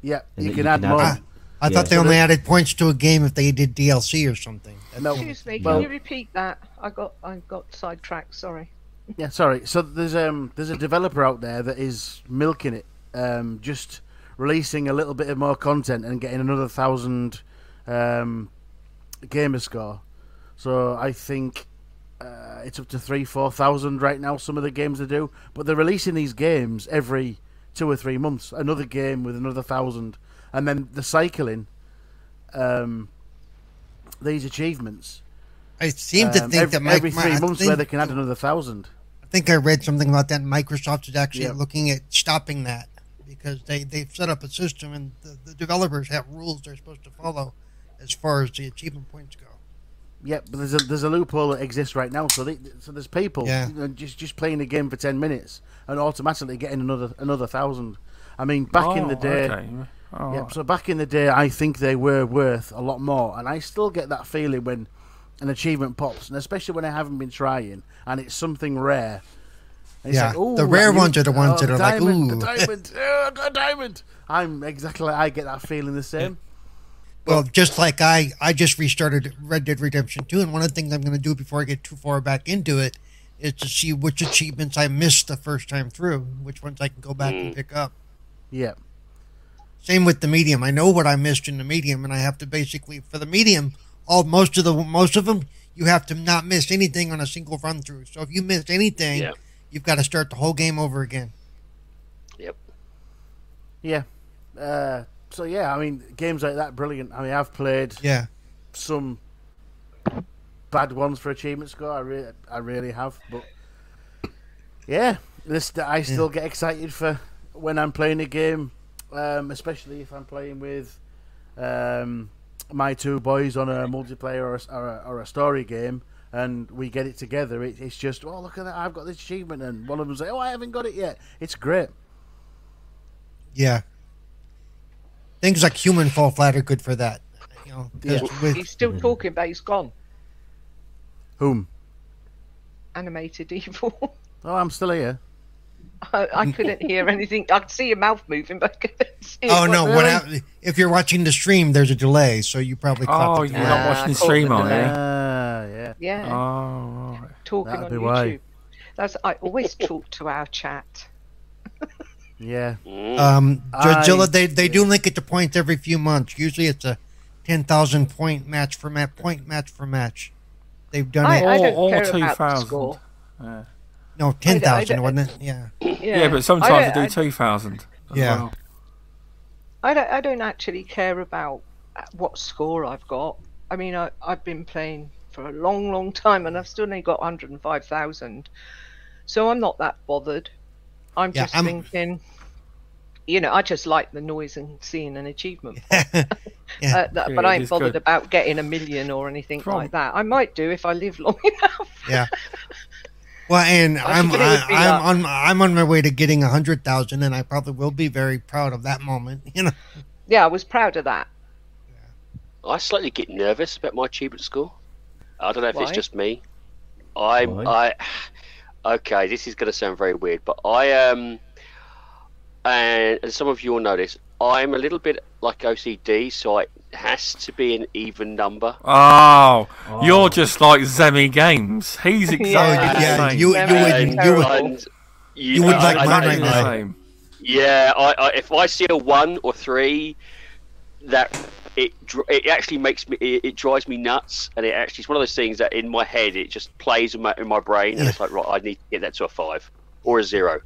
yeah, And you can you add can more. add- I Yeah. thought they only added points to a game if they did DLC or something. No, Excuse me, can Well- you repeat that? I got I got sidetracked. Sorry. Yeah, sorry. So there's um there's a developer out there that is milking it, um, just releasing a little bit of more content and getting another thousand um, gamer score. So I think uh, it's up to three, four thousand right now. Some of the games they do, but they're releasing these games every two or three months. Another game with another thousand, and then the cycling. Um, these achievements. I seem to um, think every, that my, every three I months think, where they can add another thousand. I think I read something about that. Microsoft is actually Yeah. looking at stopping that because they they've set up a system and the, the developers have rules they're supposed to follow as far as the achievement points go. Yeah, but there's a there's a loophole that exists right now. So they, so there's people Yeah. you know, just just playing the game for ten minutes and automatically getting another another thousand. I mean, back in oh, the Oh, day, okay. Oh, yeah. So back in the day, I think they were worth a lot more, and I still get that feeling when an achievement pops, and especially when I haven't been trying, and it's something rare. it's Yeah, like, "Ooh, the rare ones are the ones oh, that are the like, diamond, "Ooh." the diamond, oh, I got a diamond. I'm exactly. I get that feeling the same. Well, just like I, I just restarted Red Dead Redemption 2, and one of the things I'm going to do before I get too far back into it is to see which achievements I missed the first time through, which ones I can go back and pick up. Yeah, Same with the medium. I know what I missed in the medium, and I have to basically for the medium, all most of the most of them, you have to not miss anything on a single run through. So if you missed anything, Yeah. you've got to start the whole game over again. Yep. yeah. Uh, so yeah, I mean, games like that, brilliant. I mean, I've played Yeah, some bad ones for achievement score. I really, I really have. But yeah, this I still get excited for when I'm playing a game, um, especially if I'm playing with um, my two boys on a multiplayer or a, or a, or a story game. And we get it together. It, it's just, oh look at that! I've got this achievement, and one of them say, "Oh, I haven't got it yet." It's great. yeah. Things like Human Fall Flat are good for that. You know, 'cause Yeah. with He's still talking, but he's gone. Whom? Animated evil. Oh, I'm still here. I, I couldn't hear anything. I could see your mouth moving, but I couldn't see Oh what- no! What really? hap- if you're watching the stream, there's a delay, so you probably caught Oh, the you're delay. not Ah, watching the stream, are you? Ah, yeah. Yeah, Oh, right. talking that'd on YouTube. why. That's I always talk to our chat. Yeah. Mm. Um, Godzilla, I- they they do link it to points every few months. Usually, it's a ten thousand point match for match point match for match. They've done I, it. I don't Or- or care about the 2000. score. no, ten thousand, wasn't it? Yeah. Yeah, Yeah, but sometimes they I- do 2000. Yeah. well. I don't. I don't actually care about what score I've got. I mean, I, I've been playing for a long, long time, and I've still only got 105,000. So I'm not that bothered. I'm Yeah, just I'm- thinking, you know, I just like the noise and seeing an achievement. yeah. Uh, that, Yeah, but I it ain't bothered good. about getting a million or anything From- like that. I might do if I live long enough. Yeah. Well, and I I'm I, would be I'm on I'm on my way to getting a hundred thousand, and I probably will be very proud of that moment. You know. yeah, I was proud of that. Yeah. I slightly get nervous about my achievement score. I don't know if Why? it's just me. I'm Why? I okay, this is going to sound very weird, but I um and, and some of you will notice. I'm a little bit like OCD, so it has to be an even number. Oh, Oh. you're just like Zemi Games. He's exactly Yeah. the yeah, same. you you Very would you would and You would I- like I- mine right the now. same. Yeah, I, I, if I see a one or three, that it it actually makes me it, it drives me nuts, and it actually it's one of those things that in my head it just plays in my in my brain, and it's like right, I need to get that to a five or a zero.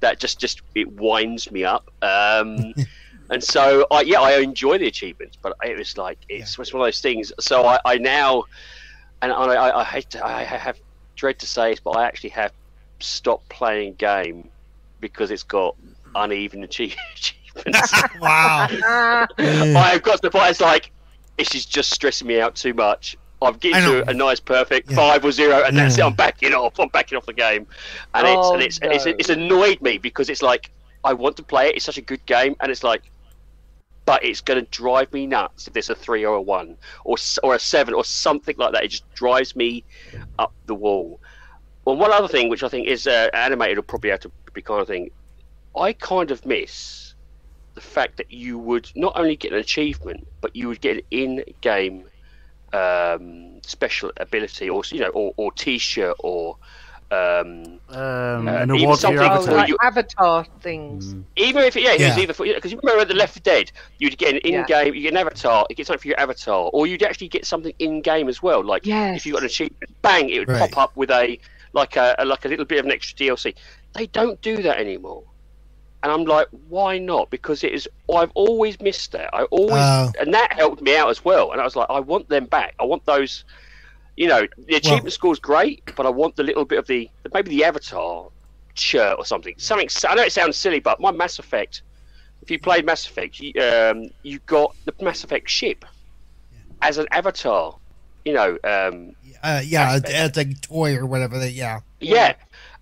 That just just it winds me up. Um, and so I yeah I enjoy the achievements, but it was like it's, it's one of those things. So I, I now and I, I, I hate to, I have dread to say this, but I actually have stopped playing game because it's got uneven achie- achievements. wow. I've got to the point it's like this is just stressing me out too much. I've I getting to a nice perfect Yeah. five or zero, and that's it. I'm backing off. I'm backing off the game, and Oh, it's and it's, no. it's it's annoyed me because it's like I want to play it. It's such a good game, and it's like, but it's going to drive me nuts if there's a three or a one or or a seven or something like that. It just drives me up the wall. Well, one other thing which I think is uh, animated will probably have to be kind of thing. I kind of miss the fact that you would not only get an achievement, but you would get an in-game um, special ability, or you know, or, or T-shirt, or um, Um, Uh, an award for your something oh, avatar. like you- avatar things. even if yeah, it was Yeah. either because you remember at the Left 4 Dead, you'd get an in-game, you get an avatar, you get something for your avatar, or you'd actually get something in-game as well. Like Yes. if you got an achievement, bang, it would Right. pop up with a like a, a like a little bit of an extra DLC. They don't do that anymore. And I'm like, why not? Because it is. I've always missed that. I always, Oh. and that helped me out as well. And I was like, I want them back. I want those. You know, the achievement Well- score's great, but I want the little bit of the maybe the avatar shirt or something. Something. I know it sounds silly, but my Mass Effect. If you played Mass Effect, you, um, you got the Mass Effect ship as an avatar. You know, um, Uh, yeah, it's a toy or whatever. That yeah. yeah.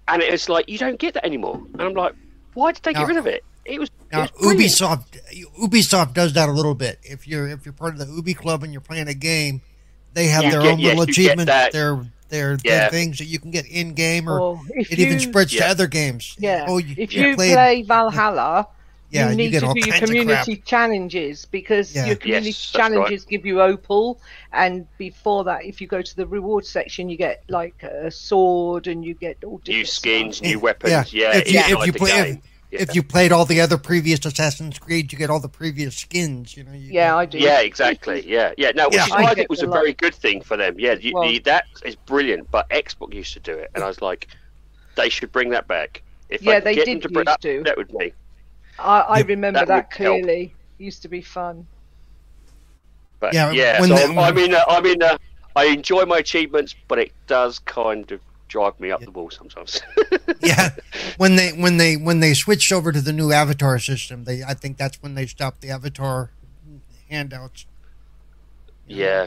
And it's like you don't get that anymore. And I'm like, why did they Now- get rid of it? It was, it Now, was. Ubisoft Ubisoft does that a little bit. If you're if you're part of the Ubi Club and you're playing a game, they have Yeah. their You own get- yes, little achievements, their their, Yeah. their things that you can get in game, or if it even you- spreads to other games. Yeah. Oh, if you you played- play Valhalla, yeah, you need get to do your kinds of crap. community challenges because Yeah. your community Yes, that's right. challenges give you opal, and before that, if you go to the reward section, you get like a sword and you get all different New skins, stuff. new weapons. Yeah. Yeah, If you- inside if you play- if- game. Yeah. If you played all the other previous Assassin's Creed, you get all the previous skins. You know. You Yeah, get- I do. Yeah, exactly. Yeah, yeah. No, which Yeah. is I why I get think was a lot. very good thing for them. Yeah, you, Well- the, that is brilliant. But Xbox used to do it, and I was like, they should bring that back. If Yeah, could they get did them to bring used that, to. that would be. I, I Yeah, remember that that, would help. clearly. Used to be fun. But Yeah, yeah, so the- I'm, mean, uh, I mean, uh, I enjoy my achievements, but it does kind of drive me up the wall sometimes. yeah. When they when they when they switched over to the new Avatar system, they I think that's when they stopped the Avatar handouts. yeah,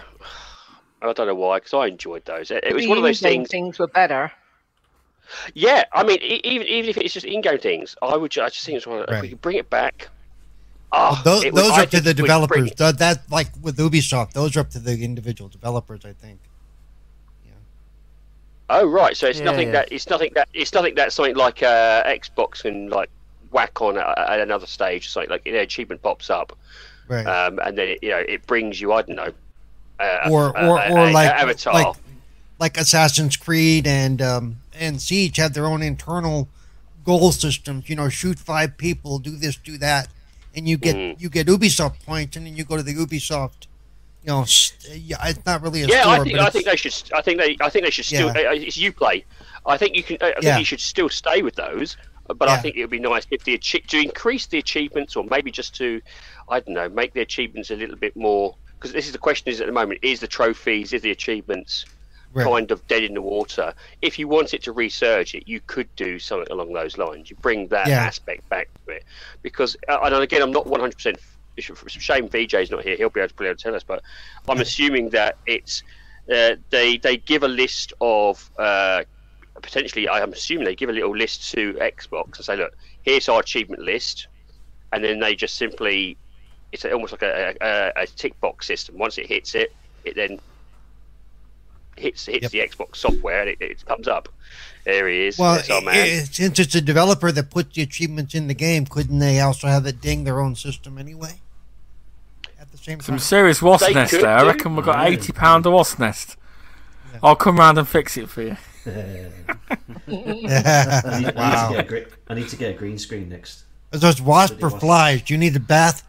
I don't know why, because I enjoyed those. It, it was The one of those things. Things were better. Yeah, I mean, e- even even if it's just in-game things, I would. ju- I just think it's one. If we could bring it back. Oh, Those, it would- those I are up to the it would bring- developers. That, that like with Ubisoft, those are up to the individual developers. I think. Yeah. Oh right, so it's Yeah, nothing yeah. that it's nothing that it's nothing that something like uh, Xbox can like whack on at, at another stage. or Something like you know, achievement pops up, Right. um, and then it, you know it brings you I don't know, uh, or or, a- or a- like Avatar. like like Assassin's Creed and um, and Siege have their own internal goal systems. You know, shoot five people, do this, do that, and you get Mhm. you get Ubisoft points, and then you go to the Ubisoft. You know, yeah, it's not really a yeah, store, I think but I think they should. I think they I think they should still. Yeah. uh, It's you play. I think you can. I think Yeah. you should still stay with those. But I think it would be nice if the to increase the achievements, or maybe just to, I don't know, make the achievements a little bit more. Because this is the question: is at the moment is the trophies, is the achievements Right. kind of dead in the water? If you wanted to resurge it, you could do something along those lines. You bring that Yeah. aspect back to it, because uh, and again, I'm not 100. percent Shame VJ's not here; he'll be able to, be able to tell us. But I'm assuming that it's uh, they they give a list of uh, potentially. I'm assuming they give a little list to Xbox and say, "Look, here's our achievement list," and then they just simply it's almost like a, a, a tick box system. Once it hits it, it then hits hits Yep. the Xbox software and it, it comes up. There he is. Well, That's our man. i- since it's a developer that puts the achievements in the game, couldn't they also have it ding their own system anyway? At the same Some time. serious wasp They nest could there. I reckon we've got Yeah. eighty pound a wasp nest. Yeah. I'll come round and fix it for you. I need, I, need to wow. get a gre- I need to get a green screen next. Are those wasps or flies? Do you need a bath?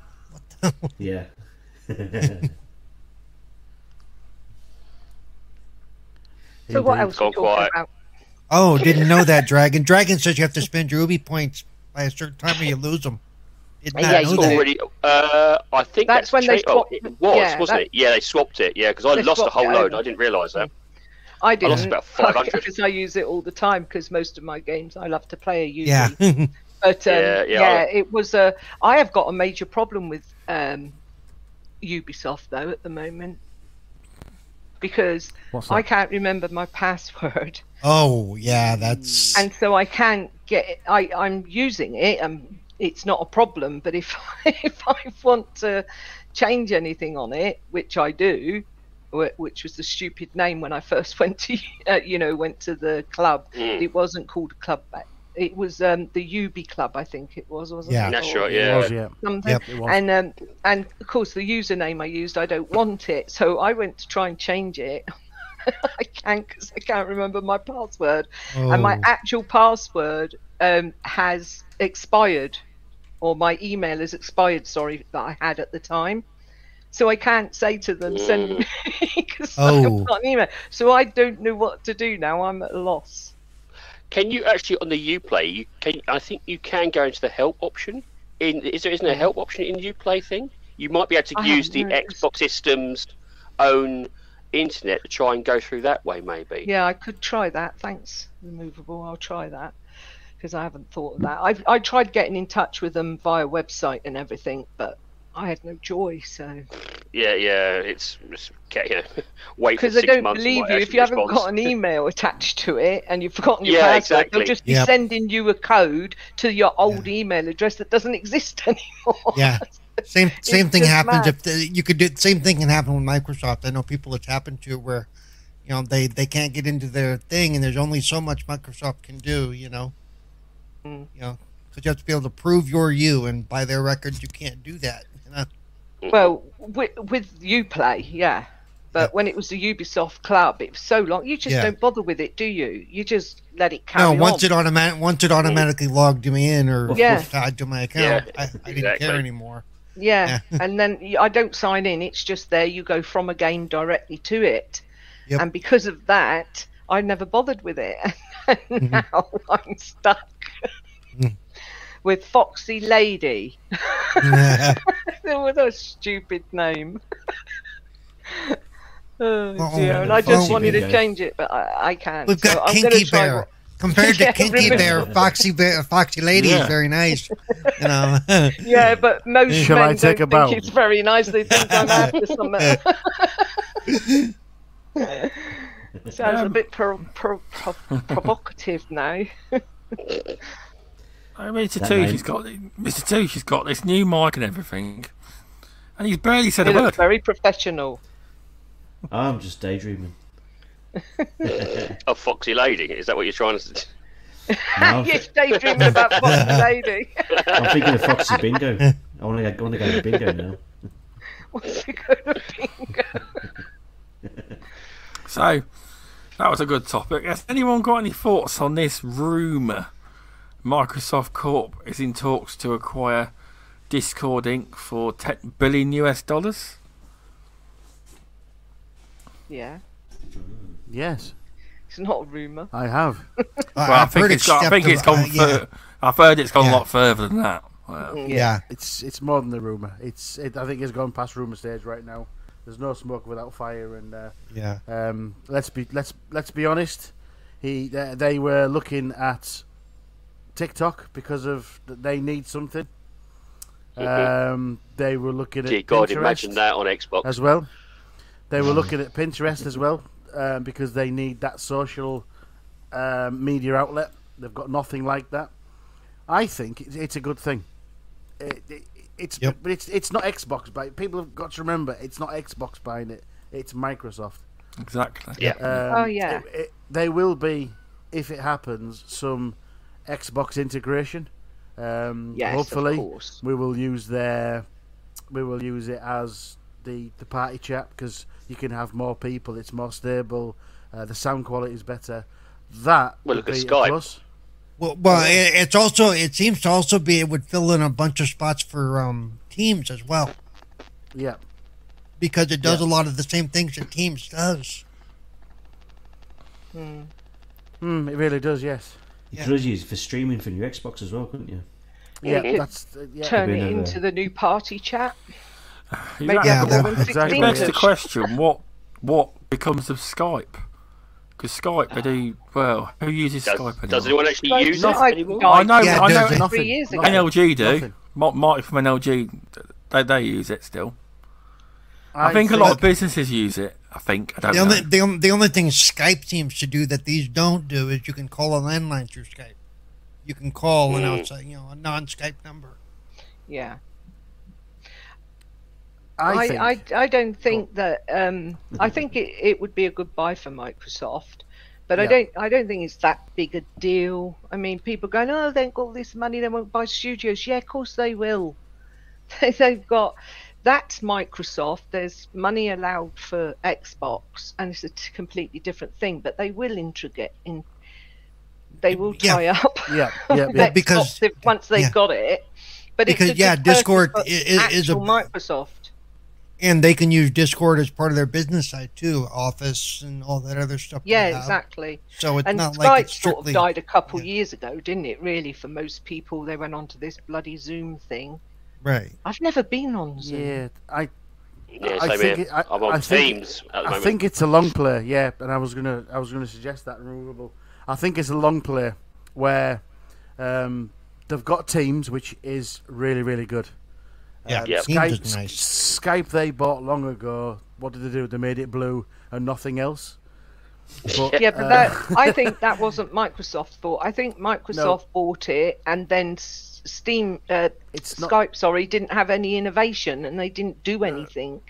Yeah. So what Indeed. else are we quiet. about? Oh, didn't know that, Dragon. Dragon says you have to spend your Ubi points by a certain time or you lose them. Did not Yeah, know that. already. Uh, I think That's that's, when they cha- oh, swapped- it was, yeah, wasn't that- it? Yeah, they swapped it. Yeah, because I They lost a whole load. I didn't realise that. I didn't. lost about 500. because I use it all the time because most of my games I love to play are Ubi. Yeah. But um, Yeah, yeah, yeah. it was a. I have got a major problem with um, Ubisoft though at the moment because I can't remember my password, oh, yeah, that's. and so I can't get. It. I I'm using it, and it's not a problem. But if if I want to change anything on it, which I do, which was the stupid name when I first went to, uh, you know, went to the club. Mm. It wasn't called club back. It was um, the Ubi club, I think it was, wasn't Yeah. it? That's Or right. It Yeah. was, yeah. Something. Yep. It was. And um, and of course the username I used, I don't want it, so I went to try and change it. I can't because I can't remember my password, and my Oh. actual password um, has expired, or my email has expired. Sorry, that I had at the time. So I can't say to them send me because Oh. I've got an email. So I don't know what to do now. I'm at a loss. Can you actually on the UPlay? You can. I think you can go into the help option. In is there isn't a help option in the UPlay thing? You might be able to I use the noticed. Xbox system's own internet to try and go through that way, maybe. Yeah, I could try that. Thanks, removable. I'll try that because I haven't thought of that. I've I tried getting in touch with them via website and everything, but I had no joy. So Yeah, yeah. It's, it's okay, yeah. wait for because they six don't believe you if actually you haven't got an email attached to it and you've forgotten your Yeah, password, exactly. they'll just be Yep. sending you a code to your old email address that doesn't exist anymore. Yeah. Same same thing happens mad. if the, you could do same thing can happen with Microsoft. I know people it's happened to where you know they they can't get into their thing and there's only so much Microsoft can do. You know, Mm. you know because you have to be able to prove you're you, and by their records you can't do that. You know? Well, with, with UPlay, yeah. But when it was the Ubisoft Club, it was so long. You just Yeah. don't bother with it, do you? You just let it carry No, on. once it automatic once it automatically logged me in or Yeah. was tied to my account, Yeah, I, I didn't care anymore. Yeah, and then I don't sign in. It's just there. You go from a game directly to it, Yep. and because of that, I never bothered with it. and Mm-hmm. now I'm stuck. With Foxy Lady. Yeah. what a stupid name. oh Uh-oh. dear! And I just Oh. wanted to change it, but I, I can't. We've so got I'm gonna Kinky try Bear. what- Compared to Yeah, Kinky Bear, Foxy Bear, Foxy Lady Yeah. is very nice. You know. Yeah, but most Shall men I don't take a think bow? it's very nice. They think I'm after something. Sounds a Um, bit pro- pro- pro- provocative now. I mean, Mr. That Two, name- she's got Mr. Two, she's got this new mic and everything, and he's barely said They a look word. very professional. I'm just daydreaming. Oh, Foxy Lady. Is that what you're trying to? No, I'm, yes, daydreaming about Foxy Lady. I'm thinking of Foxy Bingo. I want to go, I want to go to bingo now. What's it going to bingo? So that was a good topic. Has anyone got any thoughts on this rumor? Microsoft Corp is in talks to acquire Discord Inc. for 10 billion US dollars. Yeah, Yes, it's not a rumor. I have. Well, I, I I've think heard it's got, I think it's a- gone. uh, yeah, fur- I've heard it's gone Yeah. a lot further than that. Well, yeah. It's it's more than the rumor. It's it, I think it's gone past rumor stage right now. There's no smoke without fire, and uh, Yeah. um, let's be let's let's be honest. He they, they were looking at TikTok because of th- they need something. Um, they were looking at Dear God, Pinterest imagine that on Xbox. as well. They were looking at Pinterest as well um, because they need that social um, media outlet. They've got nothing like that. I think it's, it's a good thing. It, it, it's Yep. but it's it's not Xbox buying. People have got to remember it's not Xbox buying it. It's Microsoft. exactly. Yeah. Um, Oh, yeah. it- it- they will be, if it happens, some Xbox integration. Um, Yes, hopefully, of course. we will use their, we will use it as the the party chat because you can have more people. It's more stable. Uh, the sound quality is better. That Well, look at be Skype. plus. Well, well, it, it's also it seems to also be it would fill in a bunch of spots for um Teams as well Yeah, because it does Yeah. a lot of the same things that Teams does. Hmm. mm, it really does. Yes. You Yeah. could use it for streaming from your Xbox as well, couldn't you? Yeah, Yeah. that's uh, yeah. Turn it be another- into the new party chat. Maybe Exactly. Yeah, that- exactly. It begs the question: what what becomes of Skype? Because Skype, they do well. Who uses Does, Skype anymore? does anyone actually Like, use no, it I- anymore? I know, Yeah, I know. does. Nothing. Three years ago. NLG do. Nothing. Mike Mike from NLG, they they use it still. I, I think a lot of businesses use it. I think I don't The know. only the, only- the only thing Skype seems to do that these don't do is you can call a landline through Skype. You can call an Mm. outside, you know, a non-Skype number. Yeah. I, I. I, I don't think that um, I think it, it would be a good buy for Microsoft, but I don't I don't think it's that big a deal. I mean, people going, oh, they've got all this money, they won't buy studios. Yeah, of course they will. They've got that's Microsoft. There's money allowed for Xbox, and it's a t- completely different thing. But they will integrate in. They will Yeah. tie up. yeah, yeah, yeah. Because- if, once they've yeah. got it. But Because, a yeah, Discord for i- i- is a- Microsoft. And they can use Discord as part of their business side too, Office and all that other stuff. Yeah, exactly. So it's and not Skype like it's sort of died a couple yeah. years ago, didn't it? Really, for most people, they went on to this bloody Zoom thing. Right. I've never been on Zoom. yeah. I Yeah, I same think here. it- I- I'm on I think- Teams at the I think it's a long play, yeah. And I was gonna, I was gonna suggest that removable. I think it's a long play where um, they've got teams, which is really, really good. Yeah, Um, Yeah. Skype, nice. Skype they bought long ago. What did they do? They made it blue and nothing else. But, Yeah, but uh, that I think that wasn't Microsoft's fault. I think Microsoft bought it, and then S- Steam, uh, It's not- Skype, sorry, didn't have any innovation and they didn't do anything.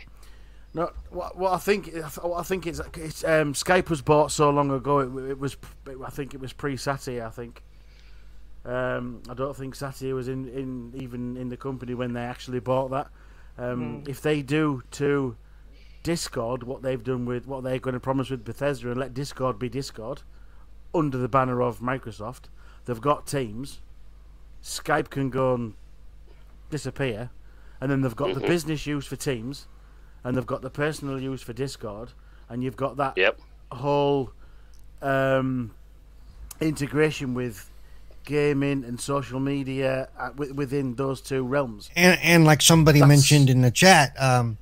No, what, what I think, what I think is, it's, um, Skype was bought so long ago. It, it was, I think it was pre-Satya. I think. Um, I don't think Satya was in, in even in the company when they actually bought that. Um, If they do to Discord what they've done with what they're going to promise with Bethesda and let Discord be Discord under the banner of Microsoft, they've got Teams. Skype can go and disappear, and then they've got the business use for Teams, and they've got the personal use for Discord, and you've got that Yep. whole um, integration with gaming and social media uh, wi- within those two realms. And and like somebody That's- mentioned in the chat, um,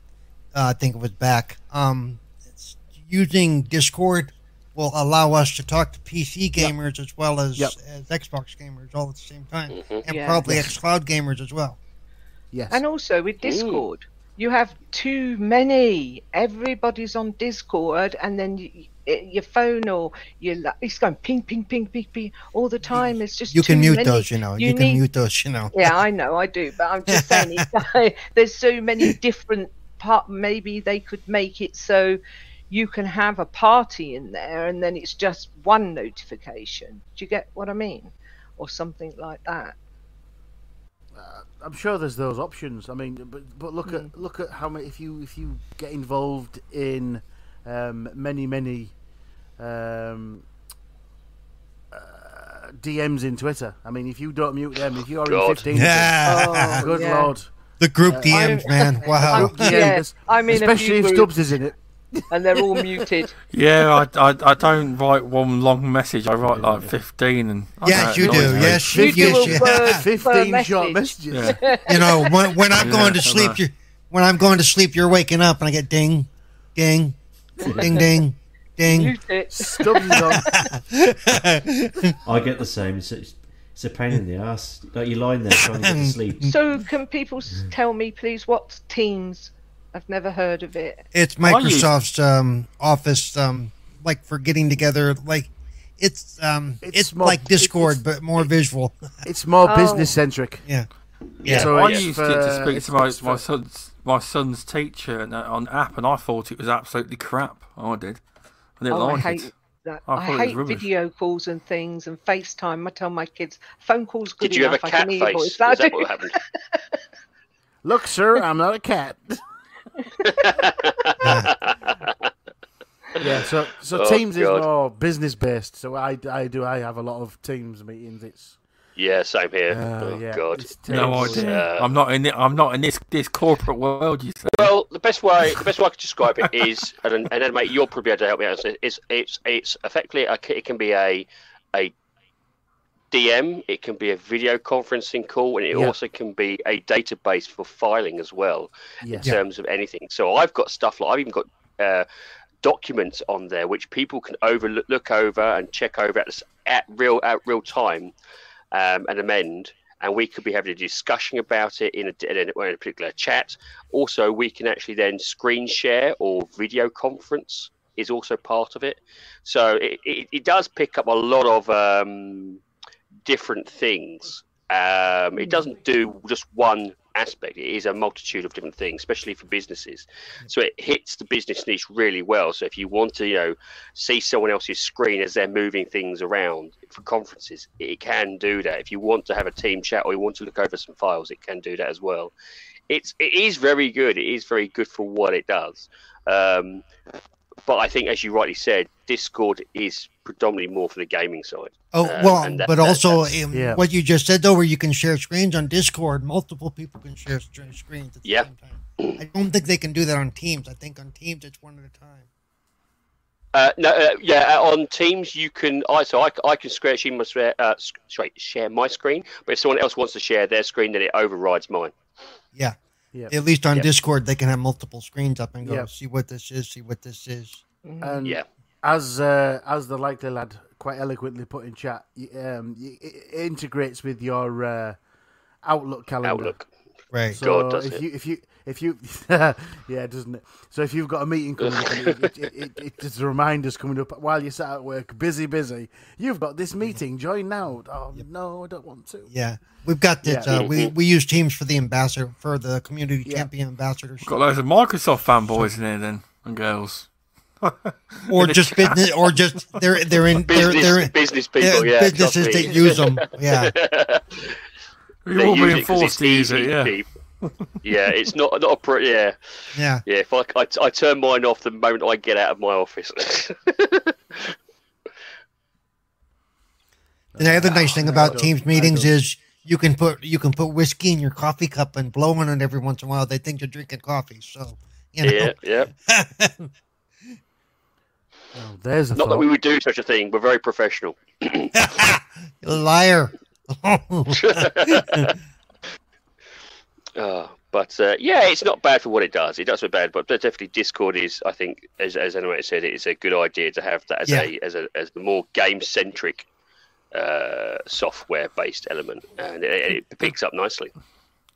uh, I think it was back. Um, it's- using Discord will allow us to talk to PC gamers as well as, Yep. as Xbox gamers all at the same time, mm-hmm. and Yeah. probably Yes. xCloud gamers as well. Yes. And also with Discord, you have too many. Everybody's on Discord, and then you, your phone or your it's going ping, ping, ping, ping, ping all the time. It's just You can mute many. those, you know. You, You can need- mute those, you know. Yeah, I know, I do, but I'm just saying, there's so many different part. Maybe they could make it so you can have a party in there, and then it's just one notification. Do you get what I mean, or something like that? I'm sure there's those options. I mean, but but look Hmm. at look at how many if you if you get involved in um, many many um, uh, DMs in Twitter. I mean, if you don't mute them, if you are in 15, Yeah. Oh, good yeah. lord, The group Uh, DMs, man. Wow. I'm- yeah, I'm in a especially few if. Stubz is in it. And they're all muted. Yeah, I, I, I don't write one long message. I write like 15 and. I Yes, you do. me. Yes, You do a yes. word per 15 short message. messages. Yeah. You know, when, when I'm Yeah, going to sleep, you when I'm going to sleep, you're waking up, and I get ding, ding, ding, ding, ding. Mute it. Stubz is on. I get the same. It's, it's, it's a pain in the ass. Like you're lying there trying to get to sleep. So, can people tell me, please, what Teams? I've never heard of it. It's Microsoft's um, Office, um, like for getting together. Like it's um, It's it's, more- like Discord, it's- but more visual. It's more Oh. business centric. Yeah. Yeah. So I used for- it to speak to my, my son's my son's teacher uh, on app, and I thought it was absolutely crap. I did. I didn't Oh, I hate it. that. I I, thought it was hate video calls and things and FaceTime. I tell my kids, phone calls good Did you have a cat can hear your face? Is I that what happened? Look, sir, I'm not a cat. yeah, so so Oh, Teams is more business based. So I, I do I have a lot of Teams meetings. It's yeah, same here. uh, oh yeah, God. No idea. uh, I'm not in it. I'm not in this this corporate world. You say. Well, the best way the best way I could describe it is, and, and then mate, you'll probably be able to help me out. It's it's it's effectively a, it can be a a DM, it can be a video conferencing call, and it Yeah. also can be a database for filing as well Yes. in terms of anything. So I've got stuff like I've even got uh, documents on there which people can overlook look over and check over at, at real at real time um, and amend. And we could be having a discussion about it in a, in a, in a particular chat. Also, we can actually then screen share or video conference is also part of it. So it, it, it does pick up a lot of um, different things. Um, it doesn't do just one aspect. It is a multitude of different things, especially for businesses. So it hits the business niche really well. So if you want to, you know, see someone else's screen as they're moving things around for conferences, it can do that. If you want to have a team chat or you want to look over some files, it can do that as well. It's it is very good. It is very good for what it does. Um, but I think, as you rightly said, Discord is predominantly more for the gaming side. Oh Uh, well, that- but that- also um, Yeah. what you just said though, where you can share screens on Discord, multiple people can share screens at the Yeah. same time. I don't think they can do that on Teams. I think on Teams it's one at a time. Uh, no, uh, yeah, uh, on Teams you can. I so I, I can share, share, my, share, uh, sorry, share my screen, but if someone else wants to share their screen, then it overrides mine. Yeah. Yeah. At least on Yep. Discord, they can have multiple screens up and go Yep. see what this is, see what this is. And Yeah. as uh, as the likely lad quite eloquently put in chat, um, it it integrates with your uh, Outlook calendar. Outlook. Right. So God, does if it? you if you if you yeah, doesn't it? So if you've got a meeting coming up, and it, it, it, it, it's just reminders coming up while you're sat at work, busy, busy. You've got this meeting. Join now. Oh no, I don't want to. Yeah, we've got this. Yeah. Uh, we we use Teams for the ambassador for the community Yeah. champion ambassadorship, Got loads of Microsoft fanboys in here then, and girls. or just business, or just they're they're in they're Business, they're, business people, yeah. businesses trust that use them. Yeah, We're all being forced it's to use it, yeah. keep. yeah, it's not not a pro- yeah yeah. yeah. If I, I I turn mine off the moment I get out of my office. And the other nice thing about Teams meetings is you can put you can put whiskey in your coffee cup and blow on it every once in a while. They think you're drinking coffee, so you know. yeah, yeah. Oh, there's a Not that we would do such a thing. We're very professional. Liar. Uh, but uh, yeah, it's not bad for what it does. It does so bad, but definitely Discord is, I think, as as anyone said, it is a good idea to have that as Yeah. a as a as the more game centric uh, software based element, and it, it picks up nicely.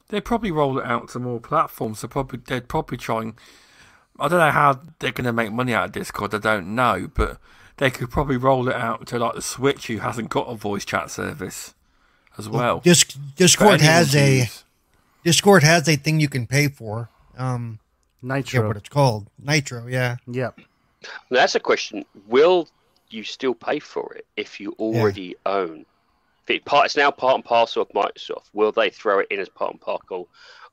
They probably roll it out to more platforms. So probably they're probably trying. I don't know how they're going to make money out of Discord. I don't know, but they could probably roll it out to like the Switch, who hasn't got a voice chat service, as well. Disc, Discord has a use. Discord has a thing you can pay for. Um, I forget Nitro. what it's called. Nitro. Yeah. Yeah. Now, that's a question: Will you still pay for it if you already own? If it part, it's now part and parcel of Microsoft. Will they throw it in as part and parcel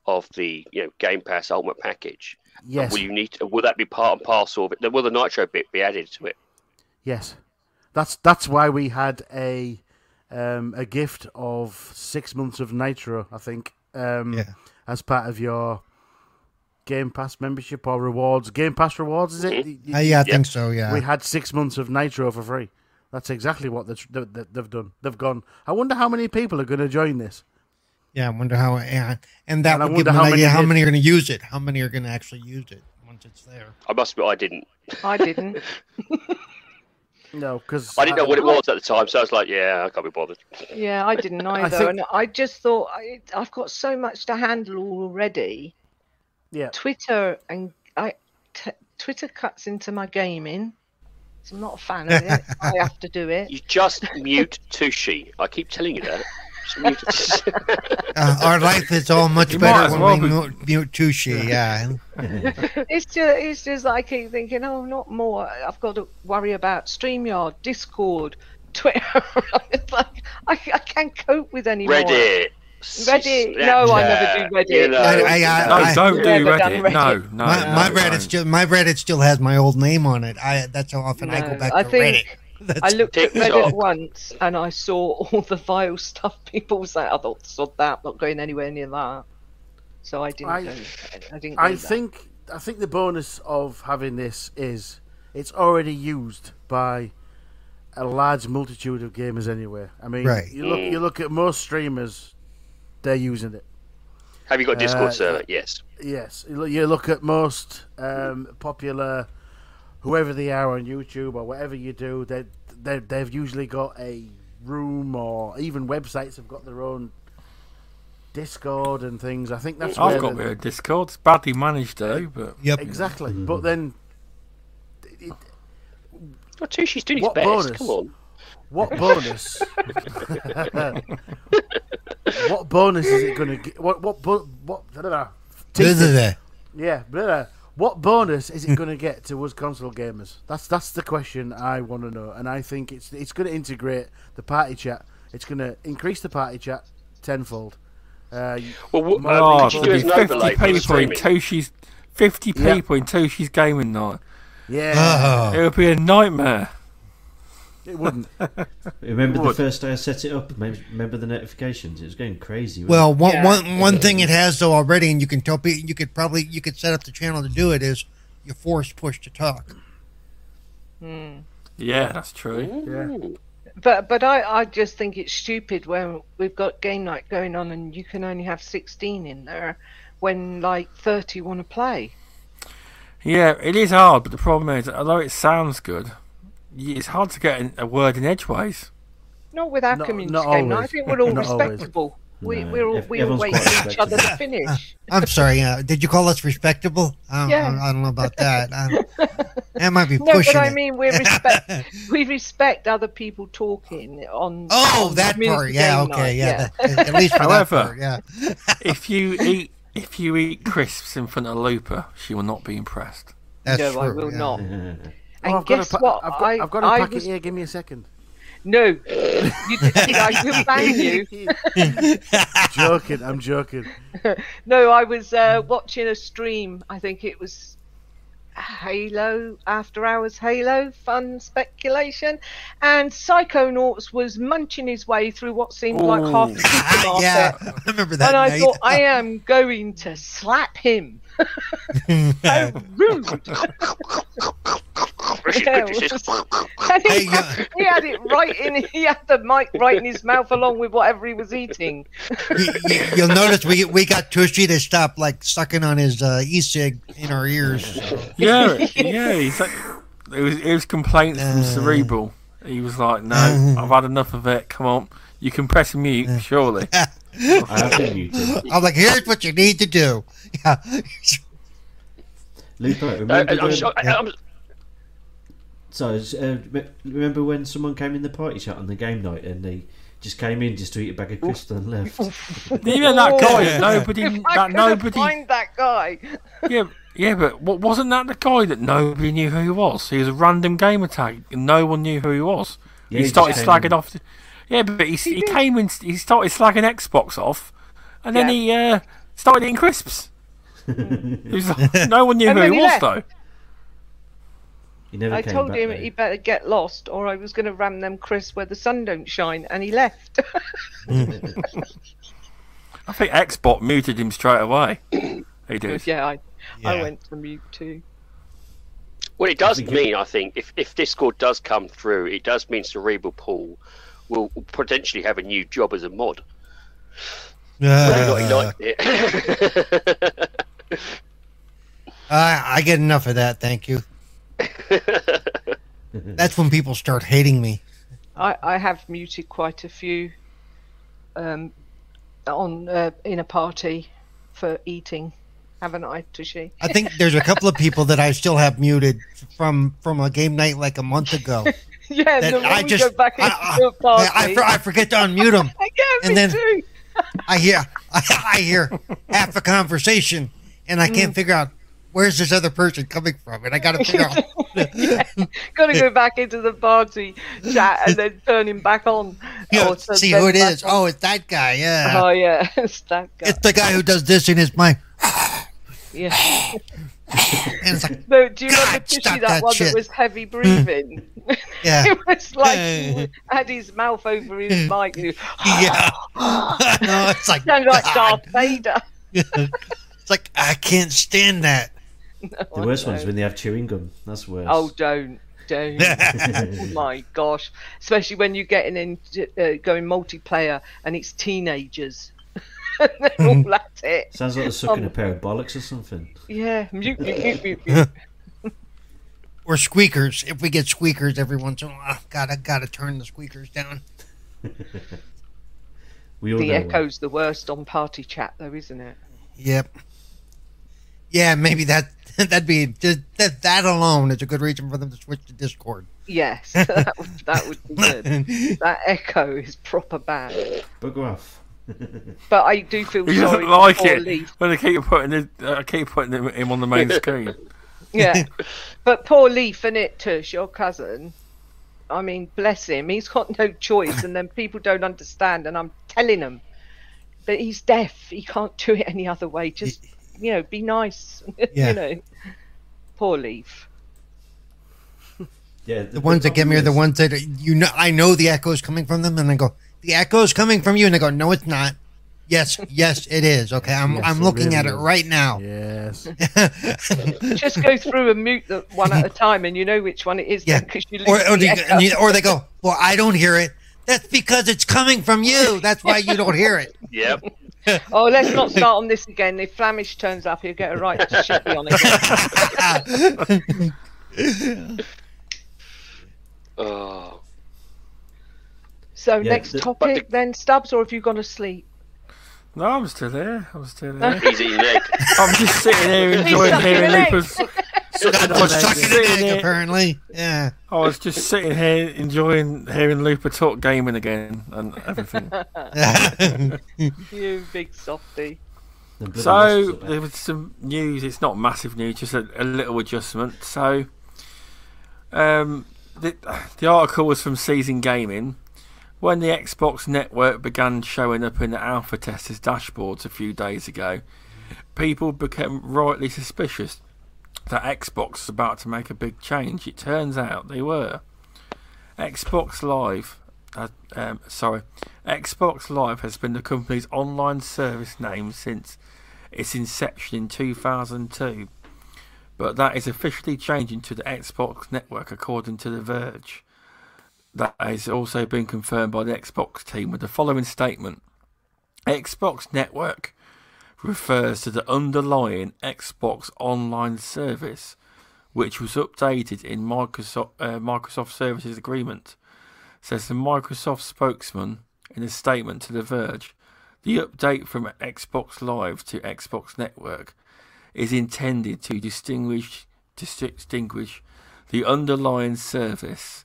of the you know Game Pass Ultimate package? Yes. Will you need? To, will that be part and parcel of it? Will the Nitro bit be added to it? Yes, that's that's why we had a um, a gift of six months of Nitro. I think um, Yeah. as part of your Game Pass membership or rewards. Game Pass rewards is it? Y- y- Uh, yeah, I think so. Yeah. We had six months of Nitro for free. That's exactly what they've, they've, they've done. They've gone. I wonder how many people are going to join this. Yeah, I wonder how. Yeah, and that And I would give wonder them how an idea many how many are going to use it. How many are going to actually use it once it's there. I must admit, I didn't. I didn't. No, because I didn't know what it was at the time, so I was like, "Yeah, I can't be bothered." Yeah, I didn't either. think- And I just thought I, I've got so much to handle already. Yeah, Twitter and I, t- Twitter cuts into my gaming. So I'm not a fan of it. I have to do it. You just mute Tushi. I keep telling you that. Just mute it. Uh, our life is all much You better when well we be- mute, mute Tushi. Yeah. It's just, it's just I keep thinking, oh, not more. I've got to worry about StreamYard, Discord, Twitter. Like, I, I can't cope with any more. Reddit. Reddit. No, I never do Reddit. You know, I- I- No, don't do Never done Reddit. No, no. my, no, my Reddit still my Reddit still has my old name on it. I that's how often I go back I to think- Reddit. That's, I looked at TikTok. Reddit once and I saw all the vile stuff people say. I thought, sod that, not going anywhere near that. So I didn't I- go. I didn't. I do that. think I think the bonus of having this is it's already used by a large multitude of gamers anyway. I mean, Right. you look you look at most streamers, they're using it. Have you got a Discord Uh, server? Yes. Yes, you look- you look at most um, popular, whoever they are on YouTube or whatever you do, they they they've usually got a room or even websites have got their own Discord and things. I think that's I've got the- a Discord. It's badly managed though, but yep. exactly. But then, it, Well, Tushi's doing his What best. bonus? Come on. what bonus? what bonus is it going to get? What what bo- what? I don't know. Blah, blah, blah. Yeah, blah, blah. What bonus is it going to get to us console gamers? That's that's the question I want to know, and I think it's it's going to integrate the party chat. It's going to increase the party chat tenfold. Uh, Well, what, oh, uh, you there'll be 50 overlay for the people in streaming? Tushi's 50 Yeah. people in Tushi's gaming night. yeah, Oh. It would be a nightmare. It wouldn't. Remember the Would. first day I set it up? Remember the notifications? It was going crazy. wasn't Well, one, Yeah. one, one thing it has though already, and you can tell people, you could probably you could set up the channel to do it is you force push to talk. Hmm. Yeah, that's true. Yeah. But but I, I just think it's stupid when we've got game night going on and you can only have 16 in there when like 30 want to play. Yeah, it is hard, but the problem is, although it sounds good, y- it's hard to get a word in edgeways. Not with our Not- community not game night. I think we're all Not always. respectable. We, No, we're all, ev- we all wait for each other to finish. I'm sorry. Uh, did you call us respectable? I, Yeah. I, I don't know about that. Um, that might be No, pushing but I mean, we respect we respect other people talking on. oh, on that community part. Yeah. Okay. night, Yeah. that- at least for that However- part. Yeah. if you eat if you eat crisps in front of Lupa, she will not be impressed. That's no, true. I will yeah. not. Oh, And I've got guess a pa- what? I've got, I, I've got a I packet was, here. Give me a second. No, you, I will bang you. joking. I'm joking. No, I was uh, watching a stream. I think it was Halo, After Hours Halo, fun speculation. And Psychonauts was munching his way through what seemed like half the supermarket. yeah. I remember that And I night. thought, I am going to slap him. How rude. British, Yeah, British, it British. was- and he, had, he had it right in. He had the mic right in his mouth along with whatever he was eating. you, you, you'll notice we we got Tushi to stop like sucking on his uh, e-cig in our ears. Yeah, yeah. He's like, it was it was complaints from Uh. Cerebral. He was like, "No, Uh. I've had enough of it. Come on, you can press mute, surely." I have. I'm like, here's what you need to do. Yeah. Lupo, Uh, remember I'm, when, so- I'm, so, uh, remember when someone came in the party chat on the game night and they just came in just to eat a bag of crisps and left? Yeah, that guy Yeah. nobody, If I that nobody, find that guy. yeah, yeah, but what wasn't that the guy that nobody knew who he was? He was a random gamer tag, and no one knew who he was. Yeah, he he started just slagging in. off. The, yeah, but he, he came in, he started slagging Xbox off, and then Yeah. he uh, started eating crisps. He like, no one knew And who he he was left. though. He never I came told back, him though. he better get lost, or I was going to ram them crisps where the sun don't shine, and he left. I think Xbox muted him straight away. He did. yeah, I, I Yeah. went to mute too. Well, it does think it- mean, I think, if, if Discord does come through, it does mean Cerebral Paul will potentially have a new job as a mod. Whether or not he Uh, liked it. I, I get enough of that, thank you. That's when people start hating me. I, I have muted quite a few um, on uh, in a party for eating, haven't I, Tushi? I think there's a couple of people that I still have muted from from a game night like a month ago. Yeah, That then I just go back I, into a I, party. I, for- I forget to unmute them. yeah, and me then- too. I hear I, I hear half a conversation, and I Mm. can't figure out where's this other person coming from, and I got to figure out. Got to go back into the party chat and then turn him back on. you know, see who it is. on. Oh, it's that guy. Yeah, Oh yeah, it's that guy. it's the guy who does this in his mind. Yeah. Like, No, do you remember Tushi, that, that one shit. that was heavy breathing? yeah, it was like he had his mouth over his mic. yeah. no, it's like, Sounded like. Darth Vader. It's like I can't stand that. The worst one is when they have chewing gum. That's worse. Oh, don't, don't. oh my gosh! Especially when you're getting into uh, going multiplayer and it's teenagers. They're all at it. Sounds like they're sucking Um, a pair of bollocks or something. Yeah, mute, mute, mute, mute, mute. Or squeakers. If we get squeakers every once in a while, gotta gotta turn the squeakers down. We all The know one. echo's the worst on party chat, though, isn't it? Yep. Yeah, maybe that that'd be just that that alone is a good reason for them to switch to Discord. Yes, that would, that would be good. That echo is proper bad. Bugger off. But I do feel He sorry doesn't for like poor it Leaf. when they keep putting it, uh, keep putting him, him on the main screen. Yeah, but poor Leaf and it, Tush, your cousin. I mean, bless him. He's got no choice, and then people don't understand, and I'm telling them. that he's deaf. He can't do it any other way. Just you know, be nice. Yeah. you know, poor Leaf. Yeah, The ones that get me are the ones that you know. I know the echo is coming from them, and I go, "The echo is coming from you," and they go, "No, it's not." Yes, yes, it is. Okay, I'm Yes, I'm it looking really at it is. right now. Yes. Just go through and mute the one at a time, and you know which one it is. Yeah. because you Or or, the they, echo. you- or they go, "Well, I don't hear it." That's because it's coming from you. That's why you don't hear it. Yep. Oh, let's not start on this again. If Flamish turns up, he'll get a right to shit me on it. Oh. So Yeah, next the- topic the- then, Stubz, or have you gone to sleep? No, I'm still there. I'm still there. He's eating egg. I'm just sitting here enjoying sucking hearing an egg. Lupa's. Got I was stuck in an egg, here- apparently. Yeah. I was just sitting here enjoying hearing Lupa talk gaming again and everything. You big softy. So wasps are back. there was some news. It's not massive news, just a, a little adjustment. So, um, the the article was from Season Gaming. When the Xbox network began showing up in the alpha testers' dashboards a few days ago, people became rightly suspicious that Xbox is about to make a big change. It turns out they were. Xbox Live, uh, um, sorry, Xbox Live has been the company's online service name since its inception in 2002, but that is officially changing to the Xbox Network, according to The Verge. That has also been confirmed by the Xbox team with the following statement Xbox Network refers to the underlying Xbox Online service, which was updated in Microsoft, uh, Microsoft Services Agreement, says the Microsoft spokesman in a statement to The Verge. The update from Xbox Live to Xbox Network is intended to distinguish distinguish the underlying service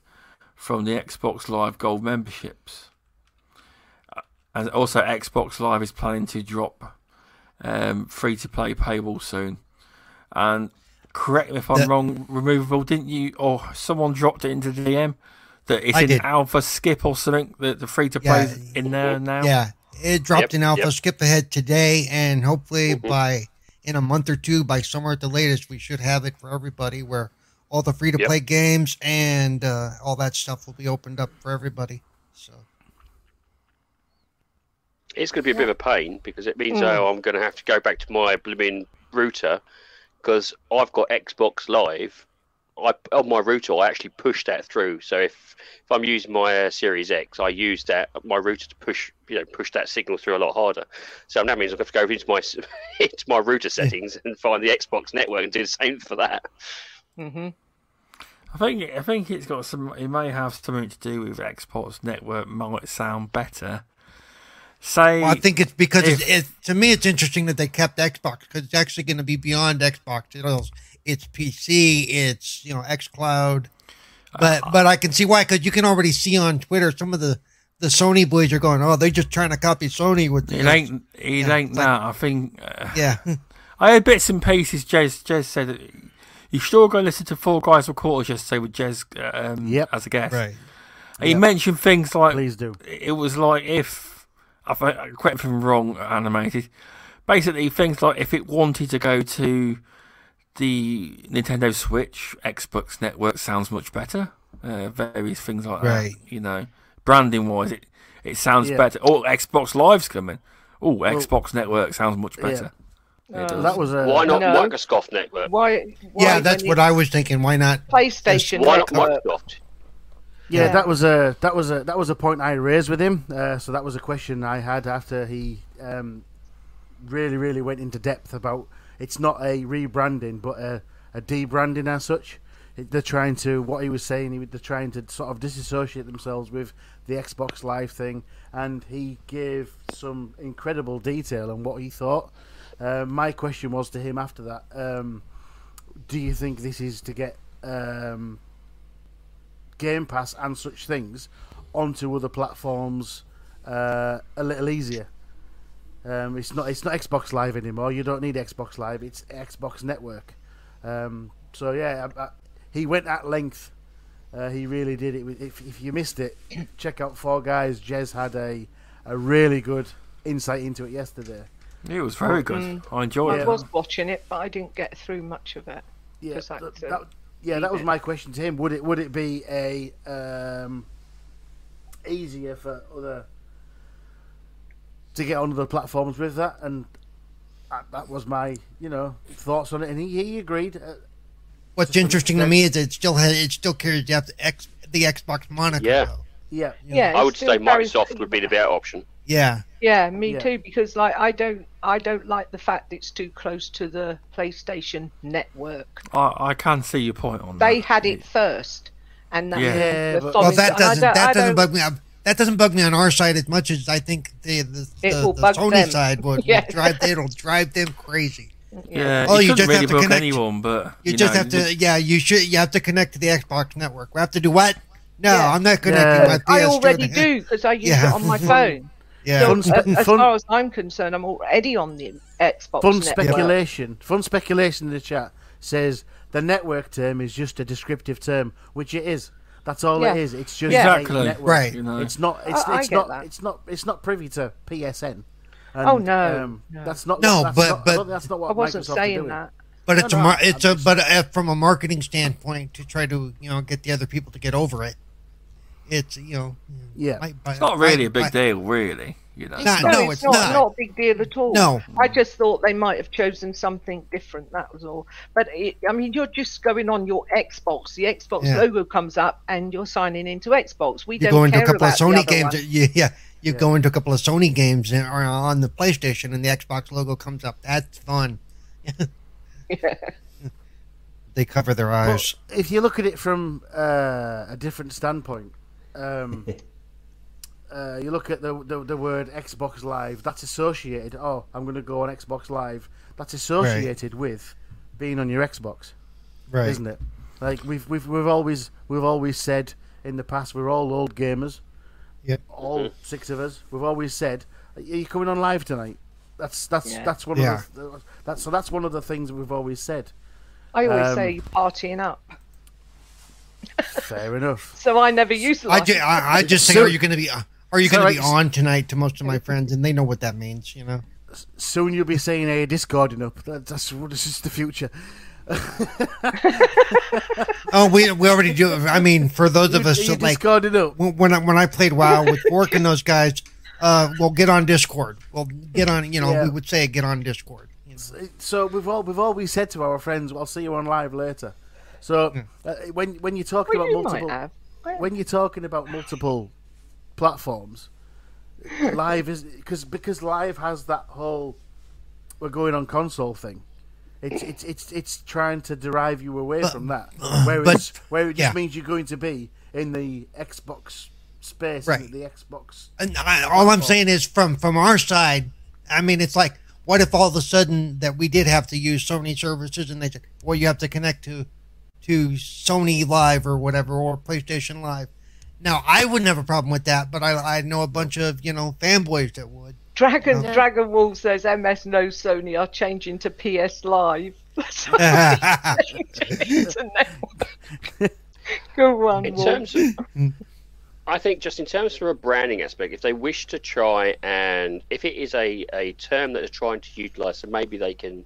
from the Xbox Live Gold memberships. Uh, And also, Xbox Live is planning to drop um, free to play paywall soon. And correct me if I'm That- wrong, removable, didn't you? Or someone dropped it into DM that it's I in did. alpha skip or something. The, the free to play is in there now. Yeah. It dropped Yep, in alpha yep. skip ahead today, and hopefully Mhm. by in a month or two, by somewhere at the latest, we should have it for everybody where all the free to play games and uh, all that stuff will be opened up for everybody. So It's going to be a bit of a pain because it means Mm. oh, I'm going to have to go back to my blooming router because I've got Xbox Live. I on my router I actually push that through. So if if I'm using my uh, Series X, I use that my router to push you know push that signal through a lot harder. So that means I have got to go into my into my router settings and find the Xbox network and do the same for that. hmm I think I think it's got some. It may have something to do with Xbox network. Might sound better. Say well, I think it's because if- it's, it, to me it's interesting that they kept Xbox because it's actually going to be beyond Xbox. It's, it's PC, it's you know XCloud, but Uh, but I can see why because you can already see on Twitter some of the the Sony boys are going, oh, they're just trying to copy Sony with it ain't. It Yeah, ain't it's like- that. I think. Uh, yeah. I heard bits and pieces. Jez Jez said you should all go listen to Four Guys with Quarters yesterday with Jez um, Yep. as a guest. Right. He Yep. mentioned things like Please do. it was like if I think correct me if I'm wrong, animated. Basically, things like if it wanted to go to the Nintendo Switch, Xbox Network sounds much better. Uh, various things like Right. that. You know, branding wise, it it sounds Yeah. better. Oh, Xbox Live's coming. Oh, Xbox Network sounds much better. It Uh. That was a Why not No. Microsoft network? Why, why? Yeah, that's what I was thinking. Why not? PlayStation Why not Microsoft? Yeah, Yeah. that was a that was a that was a point I raised with him. Uh, so that was a question I had after he um, really really went into depth about it's not a rebranding but a, a debranding as such. It- They're trying to what he was saying. he- They're trying to sort of disassociate themselves with the Xbox Live thing, and he gave some incredible detail on what he thought. Uh, my question was to him after that: um, Do you think this is to get um, Game Pass and such things onto other platforms uh, a little easier. Um, it's not it's not Xbox Live anymore. You don't need Xbox Live. It's Xbox Network. Um, so yeah, I, I, he went at length. Uh, he really did it. If, if you missed it, check out Four Guys. Jez had a a really good insight into it yesterday. It was very good. Mm. I enjoyed I it. was watching it, but I didn't get through much of it. Yeah, that, that- yeah, that was my question to him. Would it would it be a um, easier for other to get on other platforms with that? And that, that was my you know thoughts on it, and he, he agreed. Uh, What's To interesting to me is it still has it still carries the X the Xbox moniker. Yeah. though. yeah, Yeah, I would say carries- Microsoft would be the better option. Yeah. Yeah, me Yeah. too. Because like I don't, I don't like the fact it's too close to the PlayStation Network. I, I can see your point on They that. They had it first, and that Yeah. Yeah, but- Well, that doesn't that doesn't bug me. I've, that doesn't bug me on our side as much as I think the the, the, the Sony them. side would, would Yeah. drive. It'll drive them crazy. Yeah, Oh, you, you just really have to connect- anyone, but You, you just know, have to, yeah. You should. You have to connect to the Xbox network. We have to do what? No, Yeah. I'm not connecting Yeah. my PS. I already do because I use Yeah. it on my phone. Yeah. So, Fun uh, spe- as far as I'm concerned, I'm already on the Xbox Fun network. speculation. Fun speculation in the chat says the network term is just a descriptive term, which it is. That's all Yeah. it is. It's just Yeah. a Exactly. network. Right. You know. It's not. It's, I- I it's get not. that. It's not. It's not privy to PSN. And, Oh, no, Um, no. That's not. No, that's but- not, I but- don't think that's not what I wasn't Microsoft saying that. But it's No, a no, mar- I'm it's a just- but uh, from a marketing standpoint to try to you know get the other people to get over it. It's you know. Yeah. by- by- it's not really by- a big by- deal, really. You know, Nah, No, no, it's, it's not, not. a big deal at all. No. I just thought they might have chosen something different. That was all. But it, I mean, you're just going on your Xbox. The Xbox Yeah. logo comes up, and you're signing into Xbox. We You don't go into a care couple of about Sony games. one. that you- yeah, you go into a couple of Sony games and- or on the PlayStation, and the Xbox logo comes up. That's fun. They cover their eyes. But if you look at it from uh, a different standpoint, um, uh, you look at the, the the word Xbox Live. That's associated. Oh, I'm going to go on Xbox Live. That's associated with being on your Xbox, right. isn't it? Like we've we've we've always we've always said in the past, we're all old gamers. Yep. All six of us. We've always said, "Are you coming on live tonight?" That's that's Yeah. that's one Yeah. of the, that's so that's one of the things we've always said. I always Um, say partying up, Fair enough. so I never use I, live. ju- I, I just say, So- are you going to be uh, are you So, going to be like, on tonight to most of my friends, and they know what that means, you know. Soon you'll be saying, "Hey, discording up." That, that's this is the future. Oh, we we already do. I mean, for those of us you that like discording up. when when I, when I played WoW with Fork and those guys, uh, well, get on Discord. Well, get on. You know, Yeah. we would say get on Discord. You know? So we've all we've always said to our friends, "I'll see you on live later." So uh, when when you're talking Well, about you multiple might when you're talking about multiple platforms, live is because because live has that whole we're going on console thing. It's it's it's it's trying to derive you away But- from that, where but- where it just yeah. means you're going to be in the Xbox space, Right. the Xbox. And I, all I'm saying is from from our side, I mean, it's like, what if all of a sudden that we did have to use Sony services, and they said, well, you have to connect to to Sony Live or whatever or PlayStation Live. Now, I wouldn't have a problem with that, but I I know a bunch of you know fanboys that would. Dragon Yeah. Dragon Wolf says MS no Sony are changing to PS Live. That's what yeah, it's a. Go on, In Wolf. terms of, I think just in terms of a branding aspect, if they wish to try and if it is a, a term that they're trying to utilise, so maybe they can.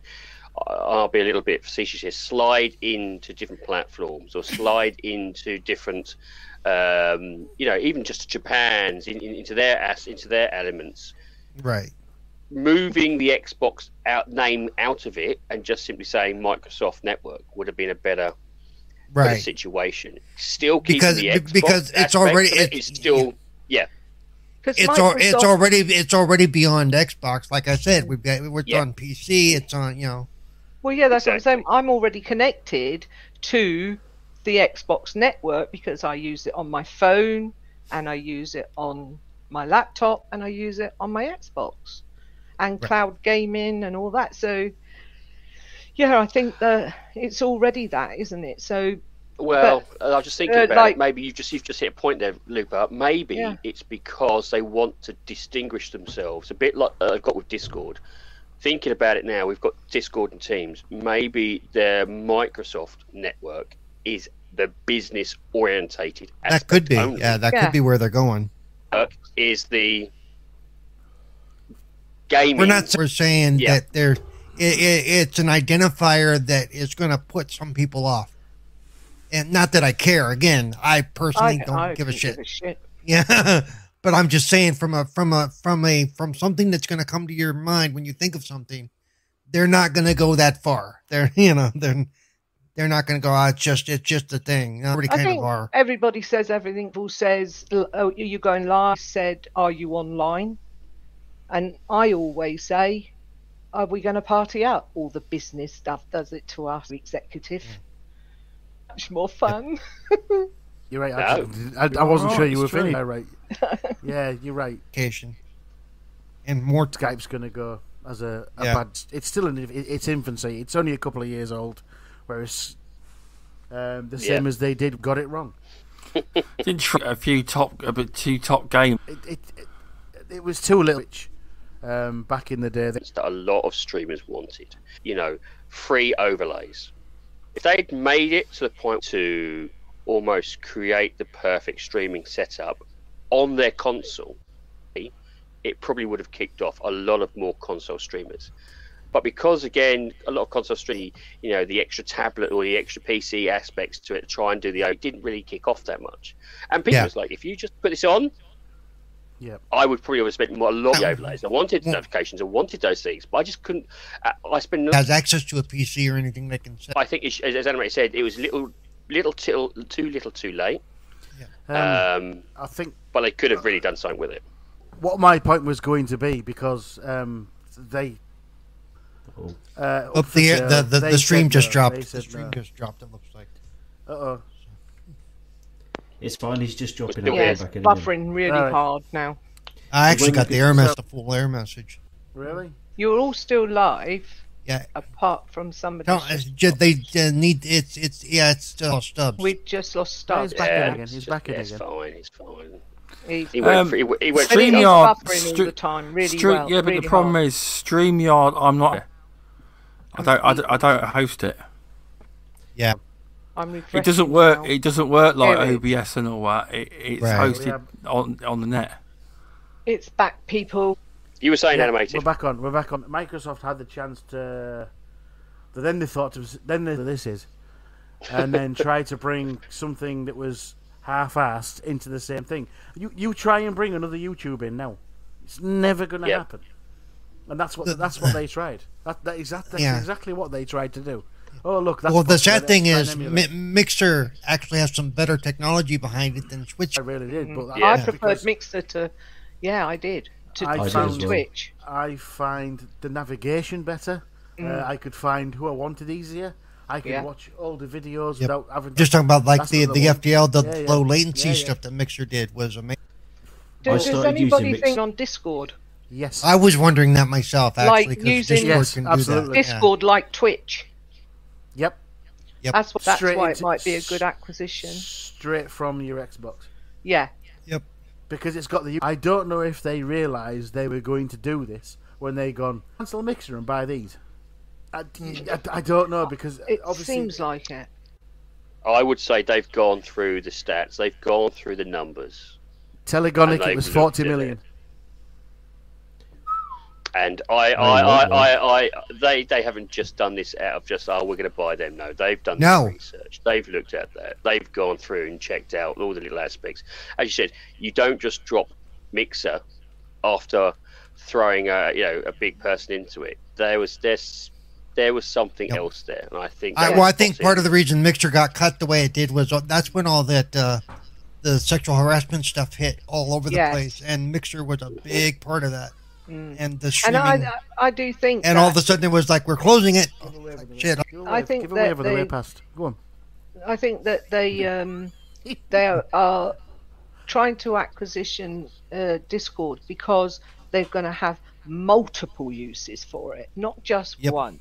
I- I'll be a little bit facetious here. Slide into different platforms or slide into different, um, you know, even just Japan's in, in, into their as into their elements. right. Moving the Xbox out name out of it and just simply saying Microsoft Network would have been a better better Right. situation. Still keeping Because- the Xbox because it's already- of it it's- is still yeah. 'Cause It's al- it's already it's already beyond Xbox. Like I said, we've got it's Yeah. on PC. It's on you know. Well, yeah, that's Exactly. what I'm saying. I'm already connected to the Xbox network because I use it on my phone and I use it on my laptop and I use it on my Xbox and cloud gaming and all that. So, yeah, I think that it's already that, isn't it? So, Well, I was just thinking uh, about like- it. Maybe you've just you've just hit a point there, Lupa. Maybe Yeah. it's because they want to distinguish themselves a bit like uh, I've got with Discord. Thinking about it now, we've got Discord and Teams. Maybe their Microsoft network is the business orientated. That could be. Yeah, that Yeah. could be where they're going. Is the gaming? We're not. We're saying Yeah. that there, it, it, it's an identifier that is going to put some people off. And not that I care. Again, I personally I, don't I give a. Give a shit. Yeah, but I'm just saying from a from a from a from something that's going to come to your mind when you think of something, they're not going to go that far. They're you know they're they're not going to go. Oh, it's just it's just a thing. Already I kind think of are. everybody says everything. Paul says, "Oh, you're going live." Said, "Are you online?" And I always say, "Are we going to party out?" All the business stuff does it to us, executive. Mm. Much more fun. You're right. No. actually. I, I wasn't Oh, sure you were true. finished. Yeah, right. yeah, you're right. Occasion. And more t- Skype's going to go as a, a Yeah. bad. It's still in it- it's infancy. It's only a couple of years old, whereas um, the Yeah. same as they did got it wrong. Didn't tr- a few top, a bit two top games. It it, it, it was too little um, back in the day. That, that a lot of streamers wanted. You know, free overlays. If they'd made it to the point to almost create the perfect streaming setup on their console, it probably would have kicked off a lot of more console streamers. But because again, a lot of console streaming, you know, the extra tablet or the extra PC aspects to it, to try and do the O, didn't really kick off that much. And people Yeah. was like, if you just put this on, yeah, I would probably have spent a lot of overlays. I wanted Yeah. notifications, I wanted those things, but I just couldn't. Uh, I spent. has access to a PC or anything they can set. I think, it, as, as Anime said, it was little, little, till, too little, too late. um, Um, I think but they could have really done something with it. what my point was going to be because um, they. Oh. Uh, Up the, for the, the, they the stream just no. dropped. The stream no. just dropped. It looks like. Uh-oh. It's fine. He's just dropping still out Yeah, it's back in again. buffering really Alright. hard now. I actually got the get- air mess, the full air message. Really? You're all still live, Yeah. apart from somebody. No, it's just, they uh, need it's it's yeah it's still Stubz. We just lost Stubz. he's back in again. He's back in yeah, it's again. fine. It's fine. He's, He went. Um, for, he, went- he went. but it is StreamYard, buffering all the time, really Stre- well. yeah, but really the problem hard. is StreamYard. I'm not. I don't. I don't, I don't host it. yeah, I'm It doesn't work. now. It doesn't work like Here OBS and all that. It, it's Right. hosted on on the net. It's back, people. You were saying Yeah, animated. We're back on. We're back on. Microsoft had the chance to. to then they thought to then they, this is, and then try to bring something that was half-assed into the same thing. You you try and bring another YouTube in now, it's never going to Yeah. happen. And that's what that's what they tried. That, that is that, that's Yeah. exactly what they tried to do. Oh look, that's well, the sad thing is, try Mi- Mixer actually has some better technology behind it than Twitch. I really did, but mm. Yeah. I preferred because Mixer to. Yeah, I did. To, I to did as well. Twitch. I find the navigation better. Uh, I could find who I wanted easier. I could Yeah. watch older videos Yep. without having. To Just talking about like That's the the FTL, the Yeah, yeah. low latency Yeah, yeah. stuff that Mixer did was amazing. Do, does anybody Mix- think on Discord? yes, I was wondering that myself Like actually because using- Discord Yes, can absolutely. do that. yeah. Discord like Twitch. yep, Yep. That's what. That's why it might be a good acquisition. straight from your Xbox Yeah. Because it's got the. I don't know if they realised they were going to do this when they gone cancel Mixer and buy these. I, I, I don't know because It obviously seems like it. I would say they've gone through the stats. They've gone through the numbers. Telegonic it was looked forty at million. it. And I, I, I, I, I, they, they haven't just done this out of just oh we're going to buy them. No, they've done No. the research. They've looked at that. They've gone through and checked out all the little aspects. As you said, you don't just drop Mixer after throwing a you know a big person into it. There was this, there was something Yep. else there, and I think. I, well, I think what's part in- of the reason Mixer got cut the way it did was uh, that's when all that uh, the sexual harassment stuff hit all over the Yes. place, and Mixer was a big part of that. Mm. And the streaming, I, and, I, I do think. And all of a sudden it was like we're closing it. Give away Shit. I think give away that with the way they- past. Go on. I think that they um, they are, are trying to acquisition uh, Discord because they're going to have multiple uses for it, not just Yep. one.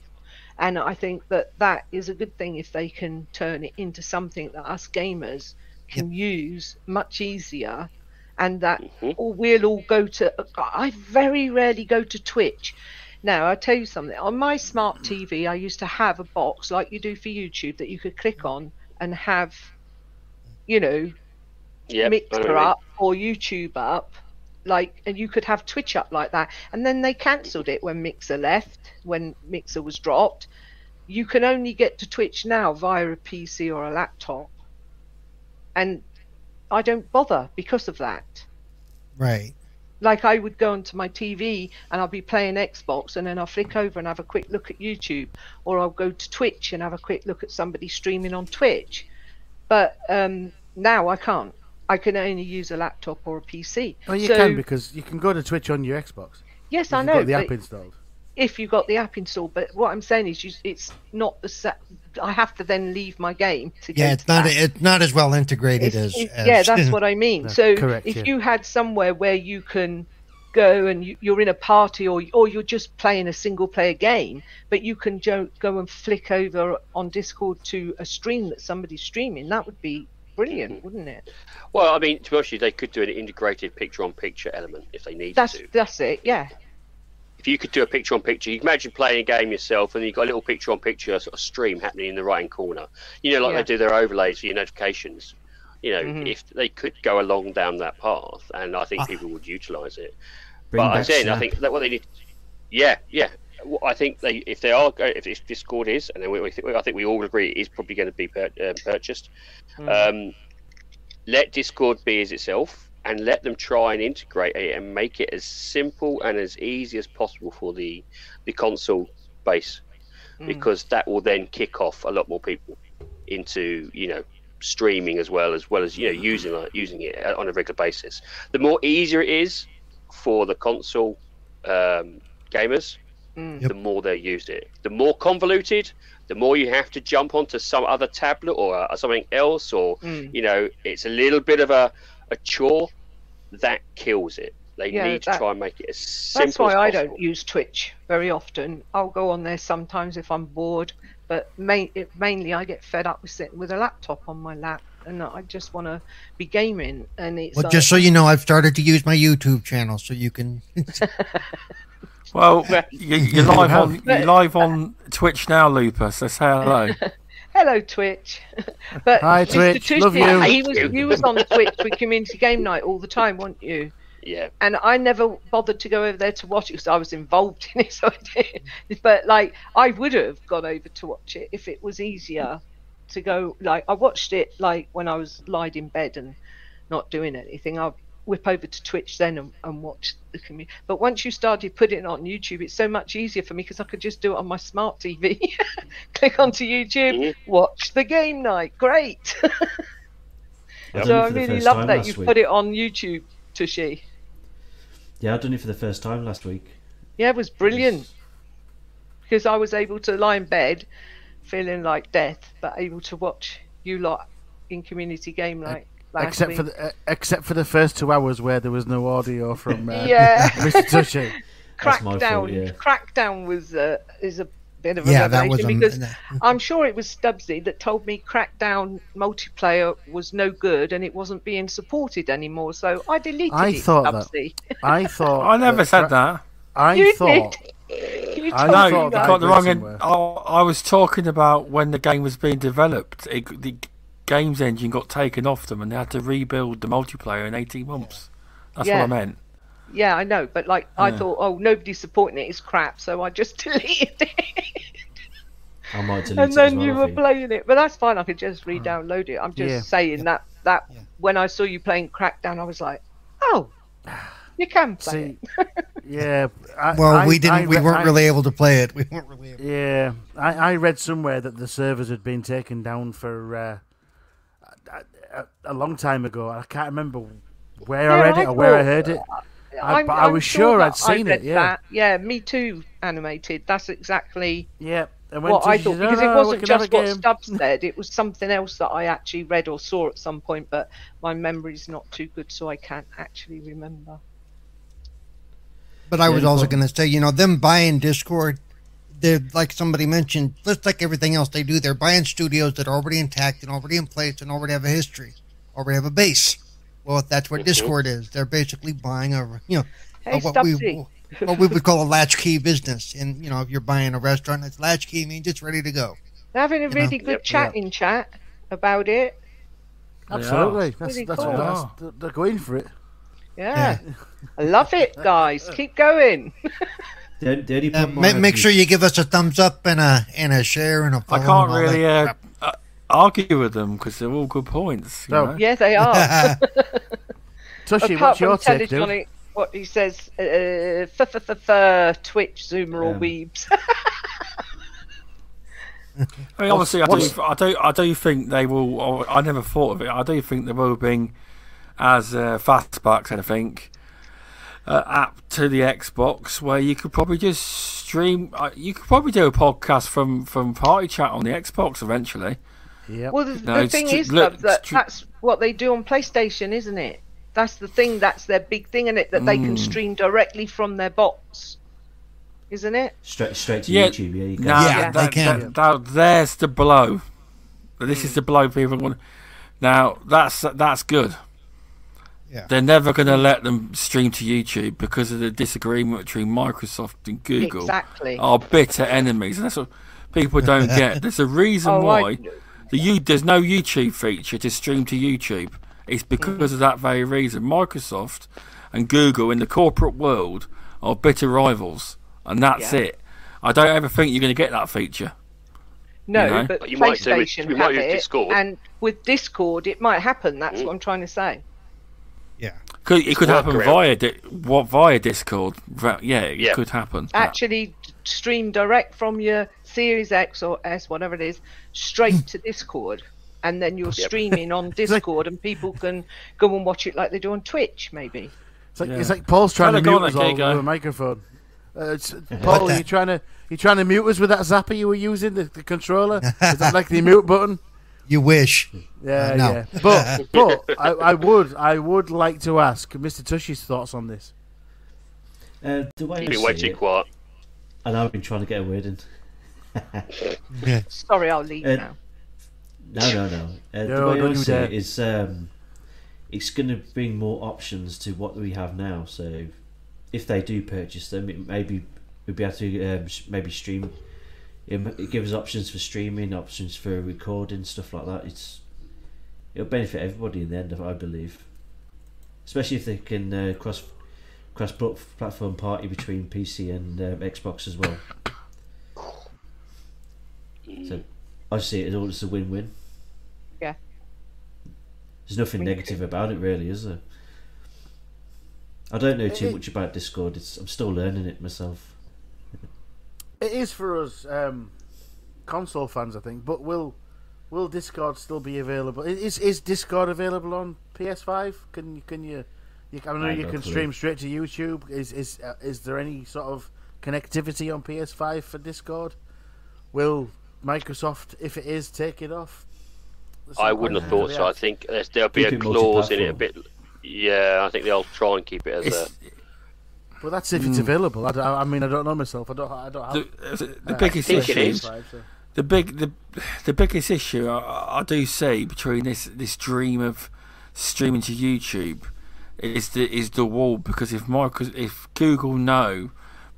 And I think that that is a good thing if they can turn it into something that us gamers can use much easier, and that Mhm. or we'll all go to. I very rarely go to Twitch. Now, I tell you something. On my smart TV, I used to have a box like you do for YouTube that you could click on and have, you know, Yep, I know what Mixer up or YouTube up, like, and you could have Twitch up like that. And then they cancelled it when Mixer left, when Mixer was dropped. You can only get to Twitch now via a PC or a laptop, and I don't bother because of that. Right. Like I would go onto my TV and I'll be playing Xbox and then I'll flick over and have a quick look at YouTube, or I'll go to Twitch and have a quick look at somebody streaming on Twitch. But um, now I can't. I can only use a laptop or a PC. Oh, you so, can because you can go to Twitch on your Xbox. yes, You've I know. got the app installed. if you got the app installed. But what I'm saying is, you, it's not the set. I have to then leave my game to Yeah, to it's not that. it's not as well integrated It's- as, it's- as yeah, that's what I mean. That's so correct, if yeah. you had somewhere where you can go and you, you're in a party or or you're just playing a single player game, but you can jo- go and flick over on Discord to a stream that somebody's streaming, that would be brilliant, wouldn't it? Well, I mean, to be honest, with you, they could do an integrated picture-on-picture element if they needed That's to. that's it. Yeah, If you could do a picture-on-picture, you can imagine playing a game yourself, and you've got a little picture-on-picture sort of stream happening in the right-hand corner. You know, like Yeah. they do their overlays for your notifications. You know, Mhm. if they could go along down that path, and I think people would utilise it. Bring but again, I think that what they need. Yeah, yeah. I think they, if they are, if Discord is, and then we, we think, I think we all agree it is probably going to be pur- um, purchased. Um, let Discord be as itself, and let them try and integrate it and make it as simple and as easy as possible for the the console base, because that will then kick off a lot more people into you know streaming as well as well as you know using uh, using it on a regular basis. The more easier it is for the console um, gamers, Mm. Yep. the more they use it. The more convoluted, the more you have to jump onto some other tablet or uh, something else, or Mm. you know, it's a little bit of a, a chore. That kills it. They Yeah, need to that- try and make it as simple That's why I don't use Twitch very often. I'll go on there sometimes if I'm bored, but main, it, mainly I get fed up with sitting with a laptop on my lap, and I just want to be gaming. And it's Well, like, just so uh, you know, I've started to use my YouTube channel, so you can. Well, you, you're live on you're live on Twitch now, Looper. So say hello. hello Twitch. but Hi, Mr. Twitch. Tushki, Love you. He was you was on Twitch with Community Game Night all the time, weren't you? Yeah, and I never bothered to go over there to watch it because I was involved in it. So I did. But like, I would have gone over to watch it if it was easier to go. Like, I watched it like when I was lied in bed and not doing anything. I'd whip over to Twitch then and, and watch the community. But once you started putting it on YouTube, it's so much easier for me because I could just do it on my smart TV. Click onto YouTube, watch the game night. Great. I so I really love that you week. put it on YouTube, Tushi. Yeah, I've done it for the first time last week. Yeah, it was brilliant because I was able to lie in bed, feeling like death, but able to watch you lot in community game like last except week. for the, uh, except for the first two hours where there was no audio from uh, Yeah. Mr. Tushi. That's Crackdown. fault, yeah. Crackdown was uh, is a bit of a Yeah, that was. revelation because I'm sure it was Stubbsy that told me Crackdown multiplayer was no good and it wasn't being supported anymore. So I deleted I it. thought that- I thought. I never that said Cra- that. I You thought. You I know, me you that. that. got the I wrong. End. I, I was talking about when the game was being developed. It, the games engine got taken off them, and they had to rebuild the multiplayer in eighteen months. That's Yeah. what I meant. Yeah, I know, but like I thought, oh, nobody's supporting it. It's crap, so I just deleted it. I might delete and it then as well, you were think. playing it, but that's fine. I could just re-download it. I'm just Yeah. saying that that Yeah. when I saw you playing Crackdown, I was like, oh, you can play See, it. yeah. I, well, I- we didn't. I we weren't I- really able to play it. We weren't really. Able Yeah, I, I read somewhere that the servers had been taken down for uh, a, a, a long time ago. I can't remember where I read I it or where I heard it. I- I'm- but I I'm was sure that I'd seen it, yeah. that. yeah, me too. Animated. That's exactly Yeah, and what I thought said, because "Oh, it wasn't just what. Stubz said. It was something else that I actually read or saw at some point, but my memory's not too good, so I can't actually remember. But I was also going to say, you know, them buying Discord, they're like somebody mentioned, just like everything else they do, they're buying studios that are already intact and already in place and already have a history, already have a base. Well, that's what Mhm. Discord is. They're basically buying a, you know, Hey, a- what Stubbsy. we what we would call a latchkey business. And you know, if you're buying a restaurant, it's latchkey means it's ready to go. They're having a know? really good Yep. chat in chat about it. Absolutely, that's Really that's cool. what that's, they're- they're going for it. Yeah. I love it, guys. Keep going. The, the Uh, problem I ma- have make sure you give us a thumbs up and a and a share and a I follow. can't really uh, argue with them because they're all good points. You So- know? Yeah, they are. crap. Tushi, Apart what's from your take, dude? What he says, uh, f- f- f- f- Twitch, Zoomer, or Weebs. I mean, obviously, I do, I do, I do think they will. I never thought of it. I do think they will bring as uh, fastbacks. I think uh, app to the Xbox where you could probably just stream. Uh, you could probably do a podcast from from Party Chat on the Xbox eventually. Yep. Well, the, No, the thing tr- is, look, love, that it's tr- that's what they do on PlayStation, isn't it? That's the thing. That's their big thing in it that they Mm. can stream directly from their box, isn't it? Straight straight to Yeah, YouTube. Yeah, you can. No, Yeah, that, they can. that- that- there's the blow. This is the blow people want. Now that's that's good. Yeah. They're never going to let them stream to YouTube because of the disagreement between Microsoft and Google. Exactly. Are bitter enemies, and that's what people don't get. There's a reason Oh, I- why the you there's no YouTube feature to stream to YouTube. It's because of that very reason. Microsoft and Google in the corporate world are bitter rivals, and that's Yeah. it. I don't ever think you're going to get that feature. No, you know? but But you might do with- PlayStation you have use it, Discord. and with Discord, it might happen. That's Mm. what I'm trying to say. Yeah. Could, it could happen workaround. via di- what via Discord. Yeah, it Yeah. could happen. Actually, stream direct from your Series X or S, whatever it is, straight to Discord, and then you're streaming on Discord, and people can go and watch it like they do on Twitch, maybe. It's like Yeah. it's like Paul's trying to to mute us all Gigo. with a microphone. Uh, it's, Paul, you trying to you trying to mute us with that zapper you were using the, the controller? Is that like the mute button? You wish. Yeah, Uh, no. yeah. But but I, I would I would like to ask Mr. Tushi's thoughts on this. Uh, the way You've I been way see too it, quiet. and I've been trying to get a word in. Yeah. Sorry, I'll leave Uh, now. No, no, no. Uh, the No, way don't I see it is, um, it's going to bring more options to what we have now. So, if they do purchase them, it maybe we'll be able to um, maybe stream. It, it gives options for streaming, options for recording, stuff like that. It's it'll benefit everybody in the end, I believe. Especially if they can uh, cross cross platform party between PC and um, Xbox as well. So I see it as all as a win-win. Yeah. There's nothing Me negative about it, really, is there? I don't know too much about Discord. It's I'm still learning it myself. It is for us um, console fans, I think. But will will Discord still be available? Is is Discord available on PS5? Can you can you? you I know I you no can clue. stream straight to YouTube. Is is uh, is there any sort of connectivity on PS5 for Discord? Will Microsoft, if it is, take it off? I wouldn't have thought so. I think there'll be Keep a clause in it a bit. Yeah, I think they'll try and keep it as a. It's, asked. But that's if it's available. I, I mean, I don't know myself. I don't. I don't have. the, the uh, biggest issue. is. The big the the biggest issue I, I do see between this this dream of streaming to YouTube is the is the wall because if Microsoft if Google know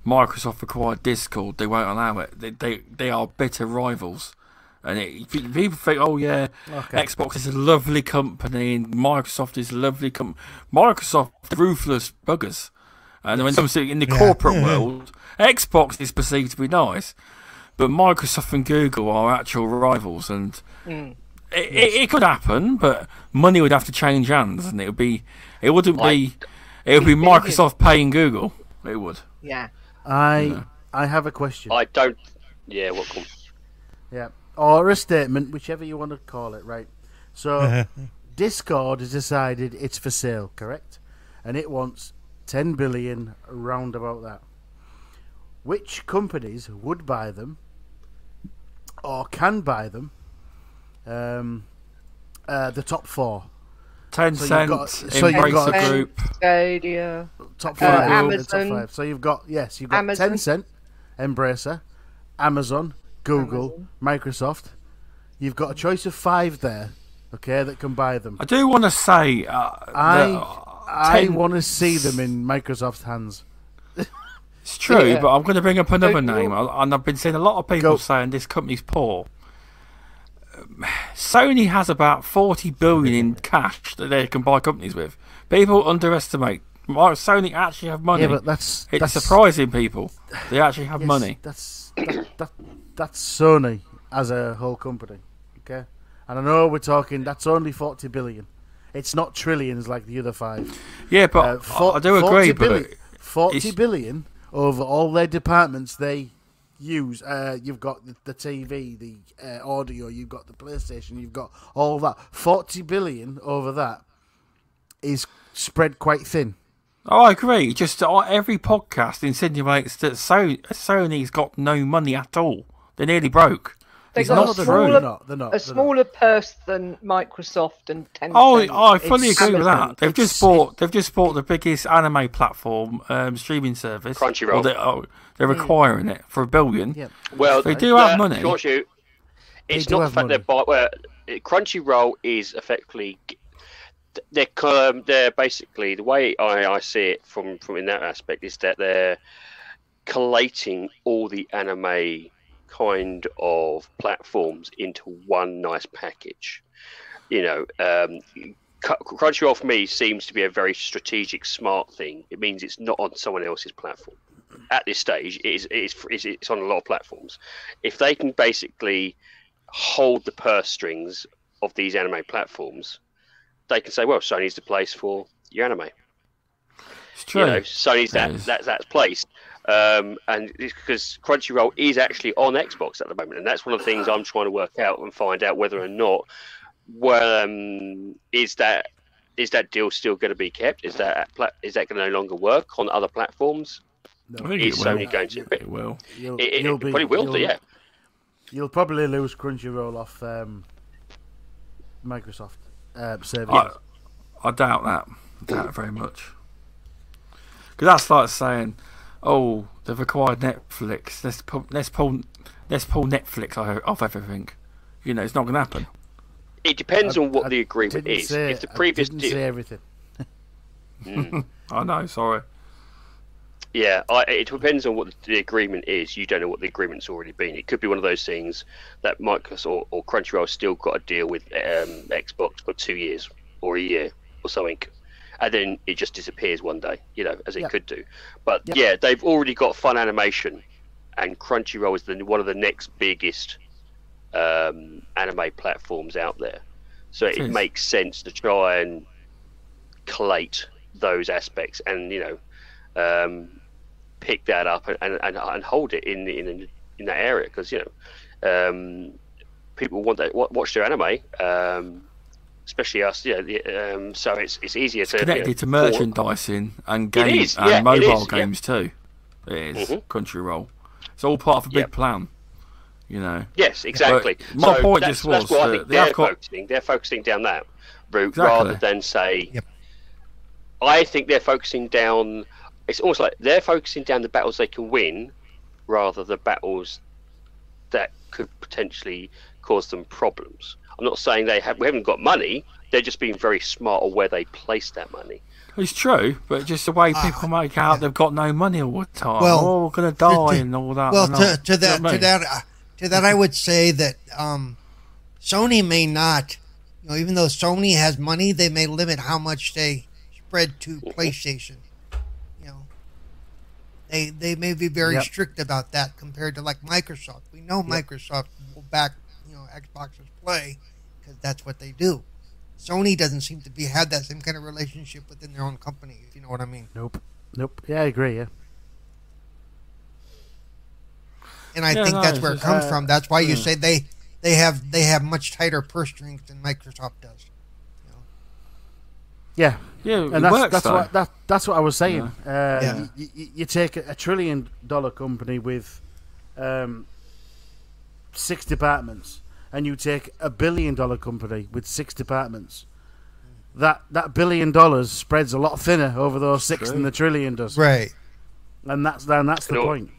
Microsoft acquired Discord they won't allow it they they, they are bitter rivals and it, people think oh yeah Okay. Xbox is a lovely company and Microsoft is a lovely company. Microsoft ruthless buggers and when it comes to in the Yeah. corporate world Xbox is perceived to be nice but Microsoft and Google are actual rivals, and Mm. it, it, it could happen, but money would have to change hands, and it would be, it wouldn't be, it would be Microsoft paying Google. It would. Yeah. I I have a question. I don't. Yeah, what? Come, Yeah, or a statement, whichever you want to call it, right? So, Discord has decided it's for sale, correct? And it wants 10 billion round about that. Which companies would buy them or can buy them? Um, uh, the top four. Tencent, got- so you've Embracer got- Group. Stadia. Top Uh, five. the top five. So you've got, yes, you've got Amazon. Tencent, Embracer, Amazon, Google, Microsoft. You've got a choice of five there, okay, that can buy them. I do want to say, uh, I that I Ten- want to see them in Microsoft's hands. it's true, Yeah. but I'm going to bring up another name, and I've been seeing a lot of people Go. saying this company's poor. Um, Sony has about 40 billion in cash that they can buy companies with. People underestimate. Sony actually have money. Yeah, but that's It's that's surprising people. They actually have yes, money. That's that, that that's Sony as a whole company, okay. And I know we're talking. That's only forty billion. It's not trillions like the other five. Yeah, but Uh, for- I, do agree. billion- But Forty billion over all their departments they use. Uh, you've got the, the TV, the uh, audio, you've got the PlayStation, you've got all that. Forty billion over that is spread quite thin. Oh, I agree. Just uh, every podcast insinuates that so- Sony's got no money at all. They're nearly broke. They It's got not a true. smaller, They're not. They're not. a they're smaller purse than Microsoft and Tencent. Oh, I fully It's agree with that. They've just bought. They've just bought the biggest anime platform um, streaming service. Crunchyroll. They, oh, they're acquiring it for a billion. Yeah. Well, They do have uh, money. Short shoot. It's do not the have fact they're money. buy, well, Crunchyroll is effectively they're um, they're basically the way I, I see it from from in that aspect is that they're collating all the anime kind of platforms into one nice package. You know, um, Crunchyroll for me seems to be a very strategic, smart thing. It means it's not on someone else's platform at this stage. It is, it is it's, it's on a lot of platforms. If they can basically hold the purse strings of these anime platforms, they can say, "Well, Sony's the place for your anime." It's true. You know, Sony's that that that's place. Um, and it's because Crunchyroll is actually on Xbox at the moment, and that's one of the things I'm trying to work out and find out whether or not, well, um, is that is that deal still going to be kept? Is that pla- is that going to no longer work on other platforms? I think Is it will. Sony going to? It will. You'll, It, it, you'll it be, probably will you'll, do, yeah. You'll probably lose Crunchyroll off um, Microsoft uh, service. I, I doubt that. I doubt it very much. Because that's like saying, "Oh, they've acquired Netflix. Let's pull, let's pull, let's pull Netflix off everything." You know, it's not going to happen. It depends I- on what I the agreement didn't is. Say, if the I previous didn't deal, say everything. Mm. I know. Sorry. Yeah, I, it depends on what the agreement is. You don't know what the agreement's already been. It could be one of those things that Microsoft or, or Crunchyroll still got a deal with um, Xbox for two years or a year or something, and then it just disappears one day. You know, as it Yep. could do. But Yep. yeah, they've already got Funimation, and Crunchyroll is the, one of the next biggest um, anime platforms out there. So It is. makes sense to try and collate those aspects and you know um, pick that up and, and, and, and hold it in in in that area because you know um, people want to watch their anime um, especially us yeah the, um, so it's it's easier to you know, Connected to for- merchandising and games is, yeah, and mobile is, yeah. games too. It is Mhm. Crunchyroll. It's all part of a big Yep. plan. You know. Yes, exactly. my so point that's, just that's was what I that think they they're have got- focusing. They're focusing down that route Exactly. rather than say. Yep. I think they're focusing down. It's almost like they're focusing down the battles they can win, rather the battles that could potentially cause them problems. I'm not saying they have. We haven't got money. They're just being very smart on where they place that money. It's true, but just the way people make out they've got no money all the time. Ah, Well, oh, we're gonna die and all that. Well, to, to that, You know what I to that, uh, to that, I would say that um, Sony may not, you know, even though Sony has money, they may limit how much they spread to PlayStation. You know, they they may be very Yep. strict about that compared to like Microsoft. We know Microsoft will back, you know, Xbox's play because that's what they do. Sony doesn't seem to be have that same kind of relationship within their own company. If you know what I mean. Nope. Nope. Yeah, I agree. Yeah. and I Yeah, think no, that's where it comes uh, from. That's why you yeah. say they they have they have much tighter purse strings than Microsoft does. Yeah. yeah, and that's works that's what that, that's what I was saying. Uh, Yeah. y- y- you take a, a trillion dollar company with um, six departments, and you take a billion dollar company with six departments. That that billion dollars spreads a lot thinner over those six True. than the trillion does, Right. and that's and that's the point.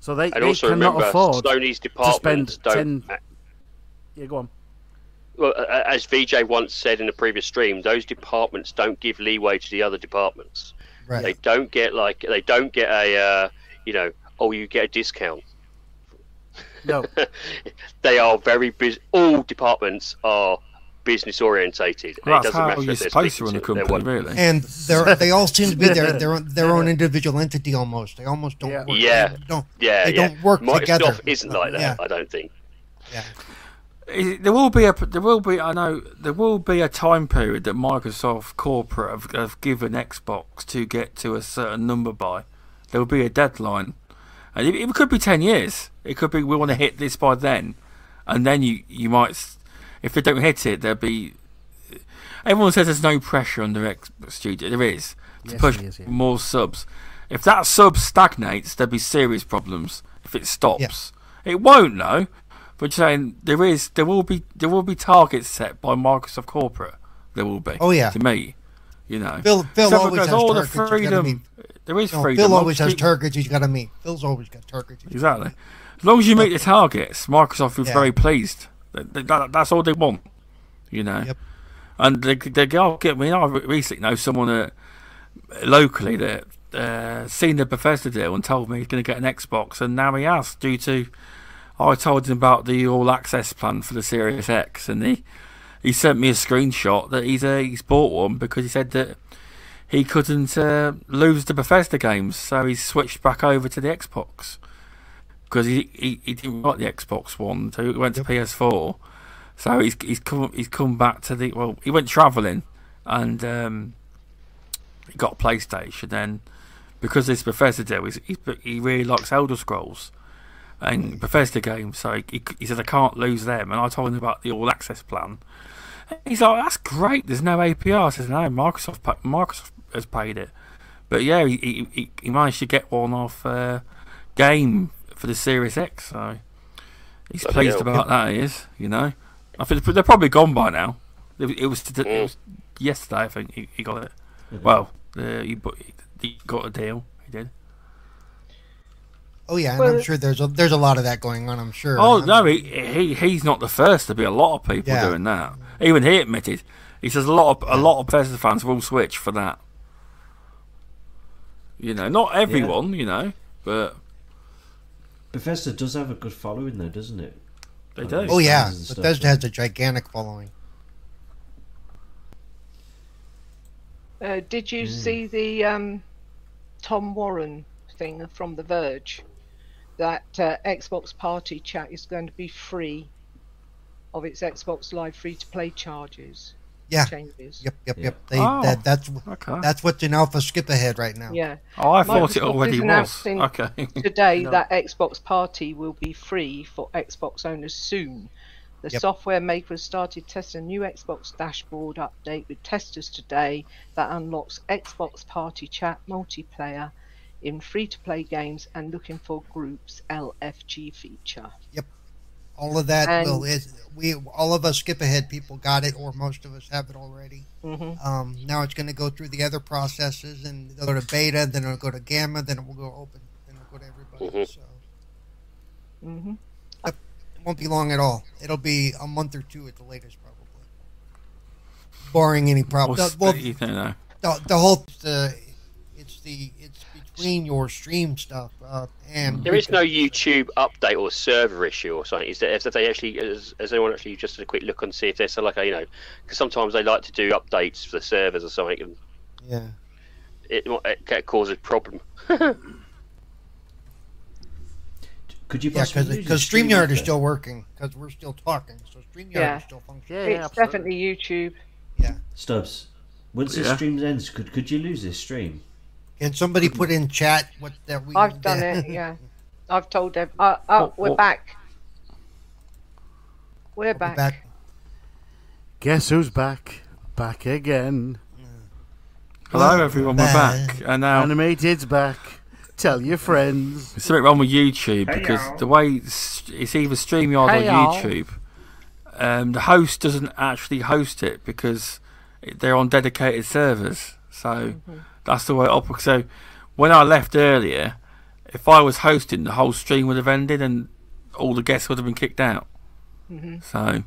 So they, they also cannot afford Sony's to spend don't. ten. Yeah, go on. Well, as VJ once said in a previous stream, those departments don't give leeway to the other departments. Right. They don't get like they don't get a uh, you know oh you get a discount. No, they are very busy. All departments are business orientated. Well, it that's doesn't how matter you're if supposed to run a company, one- really. and they they all seem to be their their own, their own individual entity almost. They almost don't Yeah. work. Yeah. They don't Yeah, they yeah. don't work Microsoft together. isn't like that. Yeah. I don't think. yeah. There will be a there will be I know there will be a time period that Microsoft corporate have, have given Xbox to get to a certain number by. There will be a deadline, and it, it could be ten years. It could be we want to hit this by then, and then you you might if they don't hit it there'll be. Everyone says there's no pressure on the studio. There is. to Yes, push is, yeah. more subs. If that sub stagnates, there'll be serious problems. If it stops, it won't. No, but saying there is, there will be, there will be targets set by Microsoft corporate. There will be. Oh, yeah. to me, you know. Phil, Phil So always because has all the targets. he's freedom. There is No, freedom. Phil always has targets he's got to meet. Phil's always got targets. Exactly. As long as you meet the targets, Microsoft is Yeah. very pleased. That, that- that- that's all they want, you know. Yep. And they, they go get me. I recently know someone that locally that uh, seen the Bethesda deal and told me he's going to get an Xbox, and now he has due to. I told him about the all access plan for the Series X, and he he sent me a screenshot that he's uh, he's bought one because he said that he couldn't uh, lose the Bethesda games, so he switched back over to the Xbox because he, he, he didn't like the Xbox One, so he went to PS4. So he's he's come he's come back to the well. He went travelling and um, he got a PlayStation. Then because this Bethesda deal, he's, he's, he really likes Elder Scrolls and Bethesda games. So he, he, he said I can't lose them. And I told him about the All Access plan. He's like, that's great. There's no APR. I says no. Microsoft Microsoft has paid it. But yeah, he he, he, he managed to get one off uh, game for the Series X. So he's Bloody pleased hell. about that. He is, you know. I think they're probably gone by now. It, it was it was yesterday. I think he, he got it. Well, uh, he, he got a deal. He did. Oh yeah, and Well- I'm sure there's a there's a lot of that going on. I'm sure. Oh Um, no, he, he he's not the first. There'll be a lot of people Yeah. doing that. Even he admitted. He says a lot of a lot of Bethesda fans will switch for that. You know, not everyone. You know, but Bethesda does have a good following, though, doesn't it? they do. Oh yeah, fans and stuff, Bethesda yeah. has a gigantic following. Uh, did you see the um, Tom Warren thing from The Verge? That uh, Xbox Party Chat is going to be free of its Xbox Live free to play charges. Yeah. Changes. Yep, yep, Yeah. yep. They Oh. that that's Okay. that's what's in alpha skip ahead right now. Yeah. Oh, I thought it already was. Okay. Today, No. that Xbox Party will be free for Xbox owners soon. The Yep. software makers started testing a new Xbox dashboard update with testers today that unlocks Xbox Party Chat multiplayer in free to play games and looking for groups LFG feature. All of that And- will is we all of us skip ahead people got it or most of us have it already. hmm Um, now it's going to go through the other processes and they'll go to beta, then it'll go to gamma, then it will go open, then it'll go to everybody. Mhm. So hmm it won't be long at all. It'll be a month or two at the latest, probably, barring any problems. What's well, the- you know, the, the whole the it's the it's between your stream stuff uh, and There is no YouTube update or server issue or something. Is there? Has they actually? Has, has anyone actually just had a quick look and see if there's like a you know? Because sometimes they like to do updates for the servers or something, and yeah. it, it can cause a problem. Could you Yeah, possibly because use your StreamYard is still working because we're still talking, so StreamYard Yeah. is still functioning. Yeah, yeah, it's absolutely. definitely YouTube. Yeah. Stubz. Once this Yeah. stream ends, could could you lose this stream? Can somebody put in chat what that we? I've done it, yeah. I've told them. Uh, oh, What- we're what- back. We're We'll back. back. Guess who's back? Back again. hello everyone, we're back, and now Animated's back. Tell your friends. There's something wrong with YouTube because the way it's, it's either StreamYard Hey, or y'all. YouTube, um, the host doesn't actually host it because they're on dedicated servers. So that's the way it operates. So when I left earlier, if I was hosting, the whole stream would have ended and all the guests would have been kicked out. Mhm. So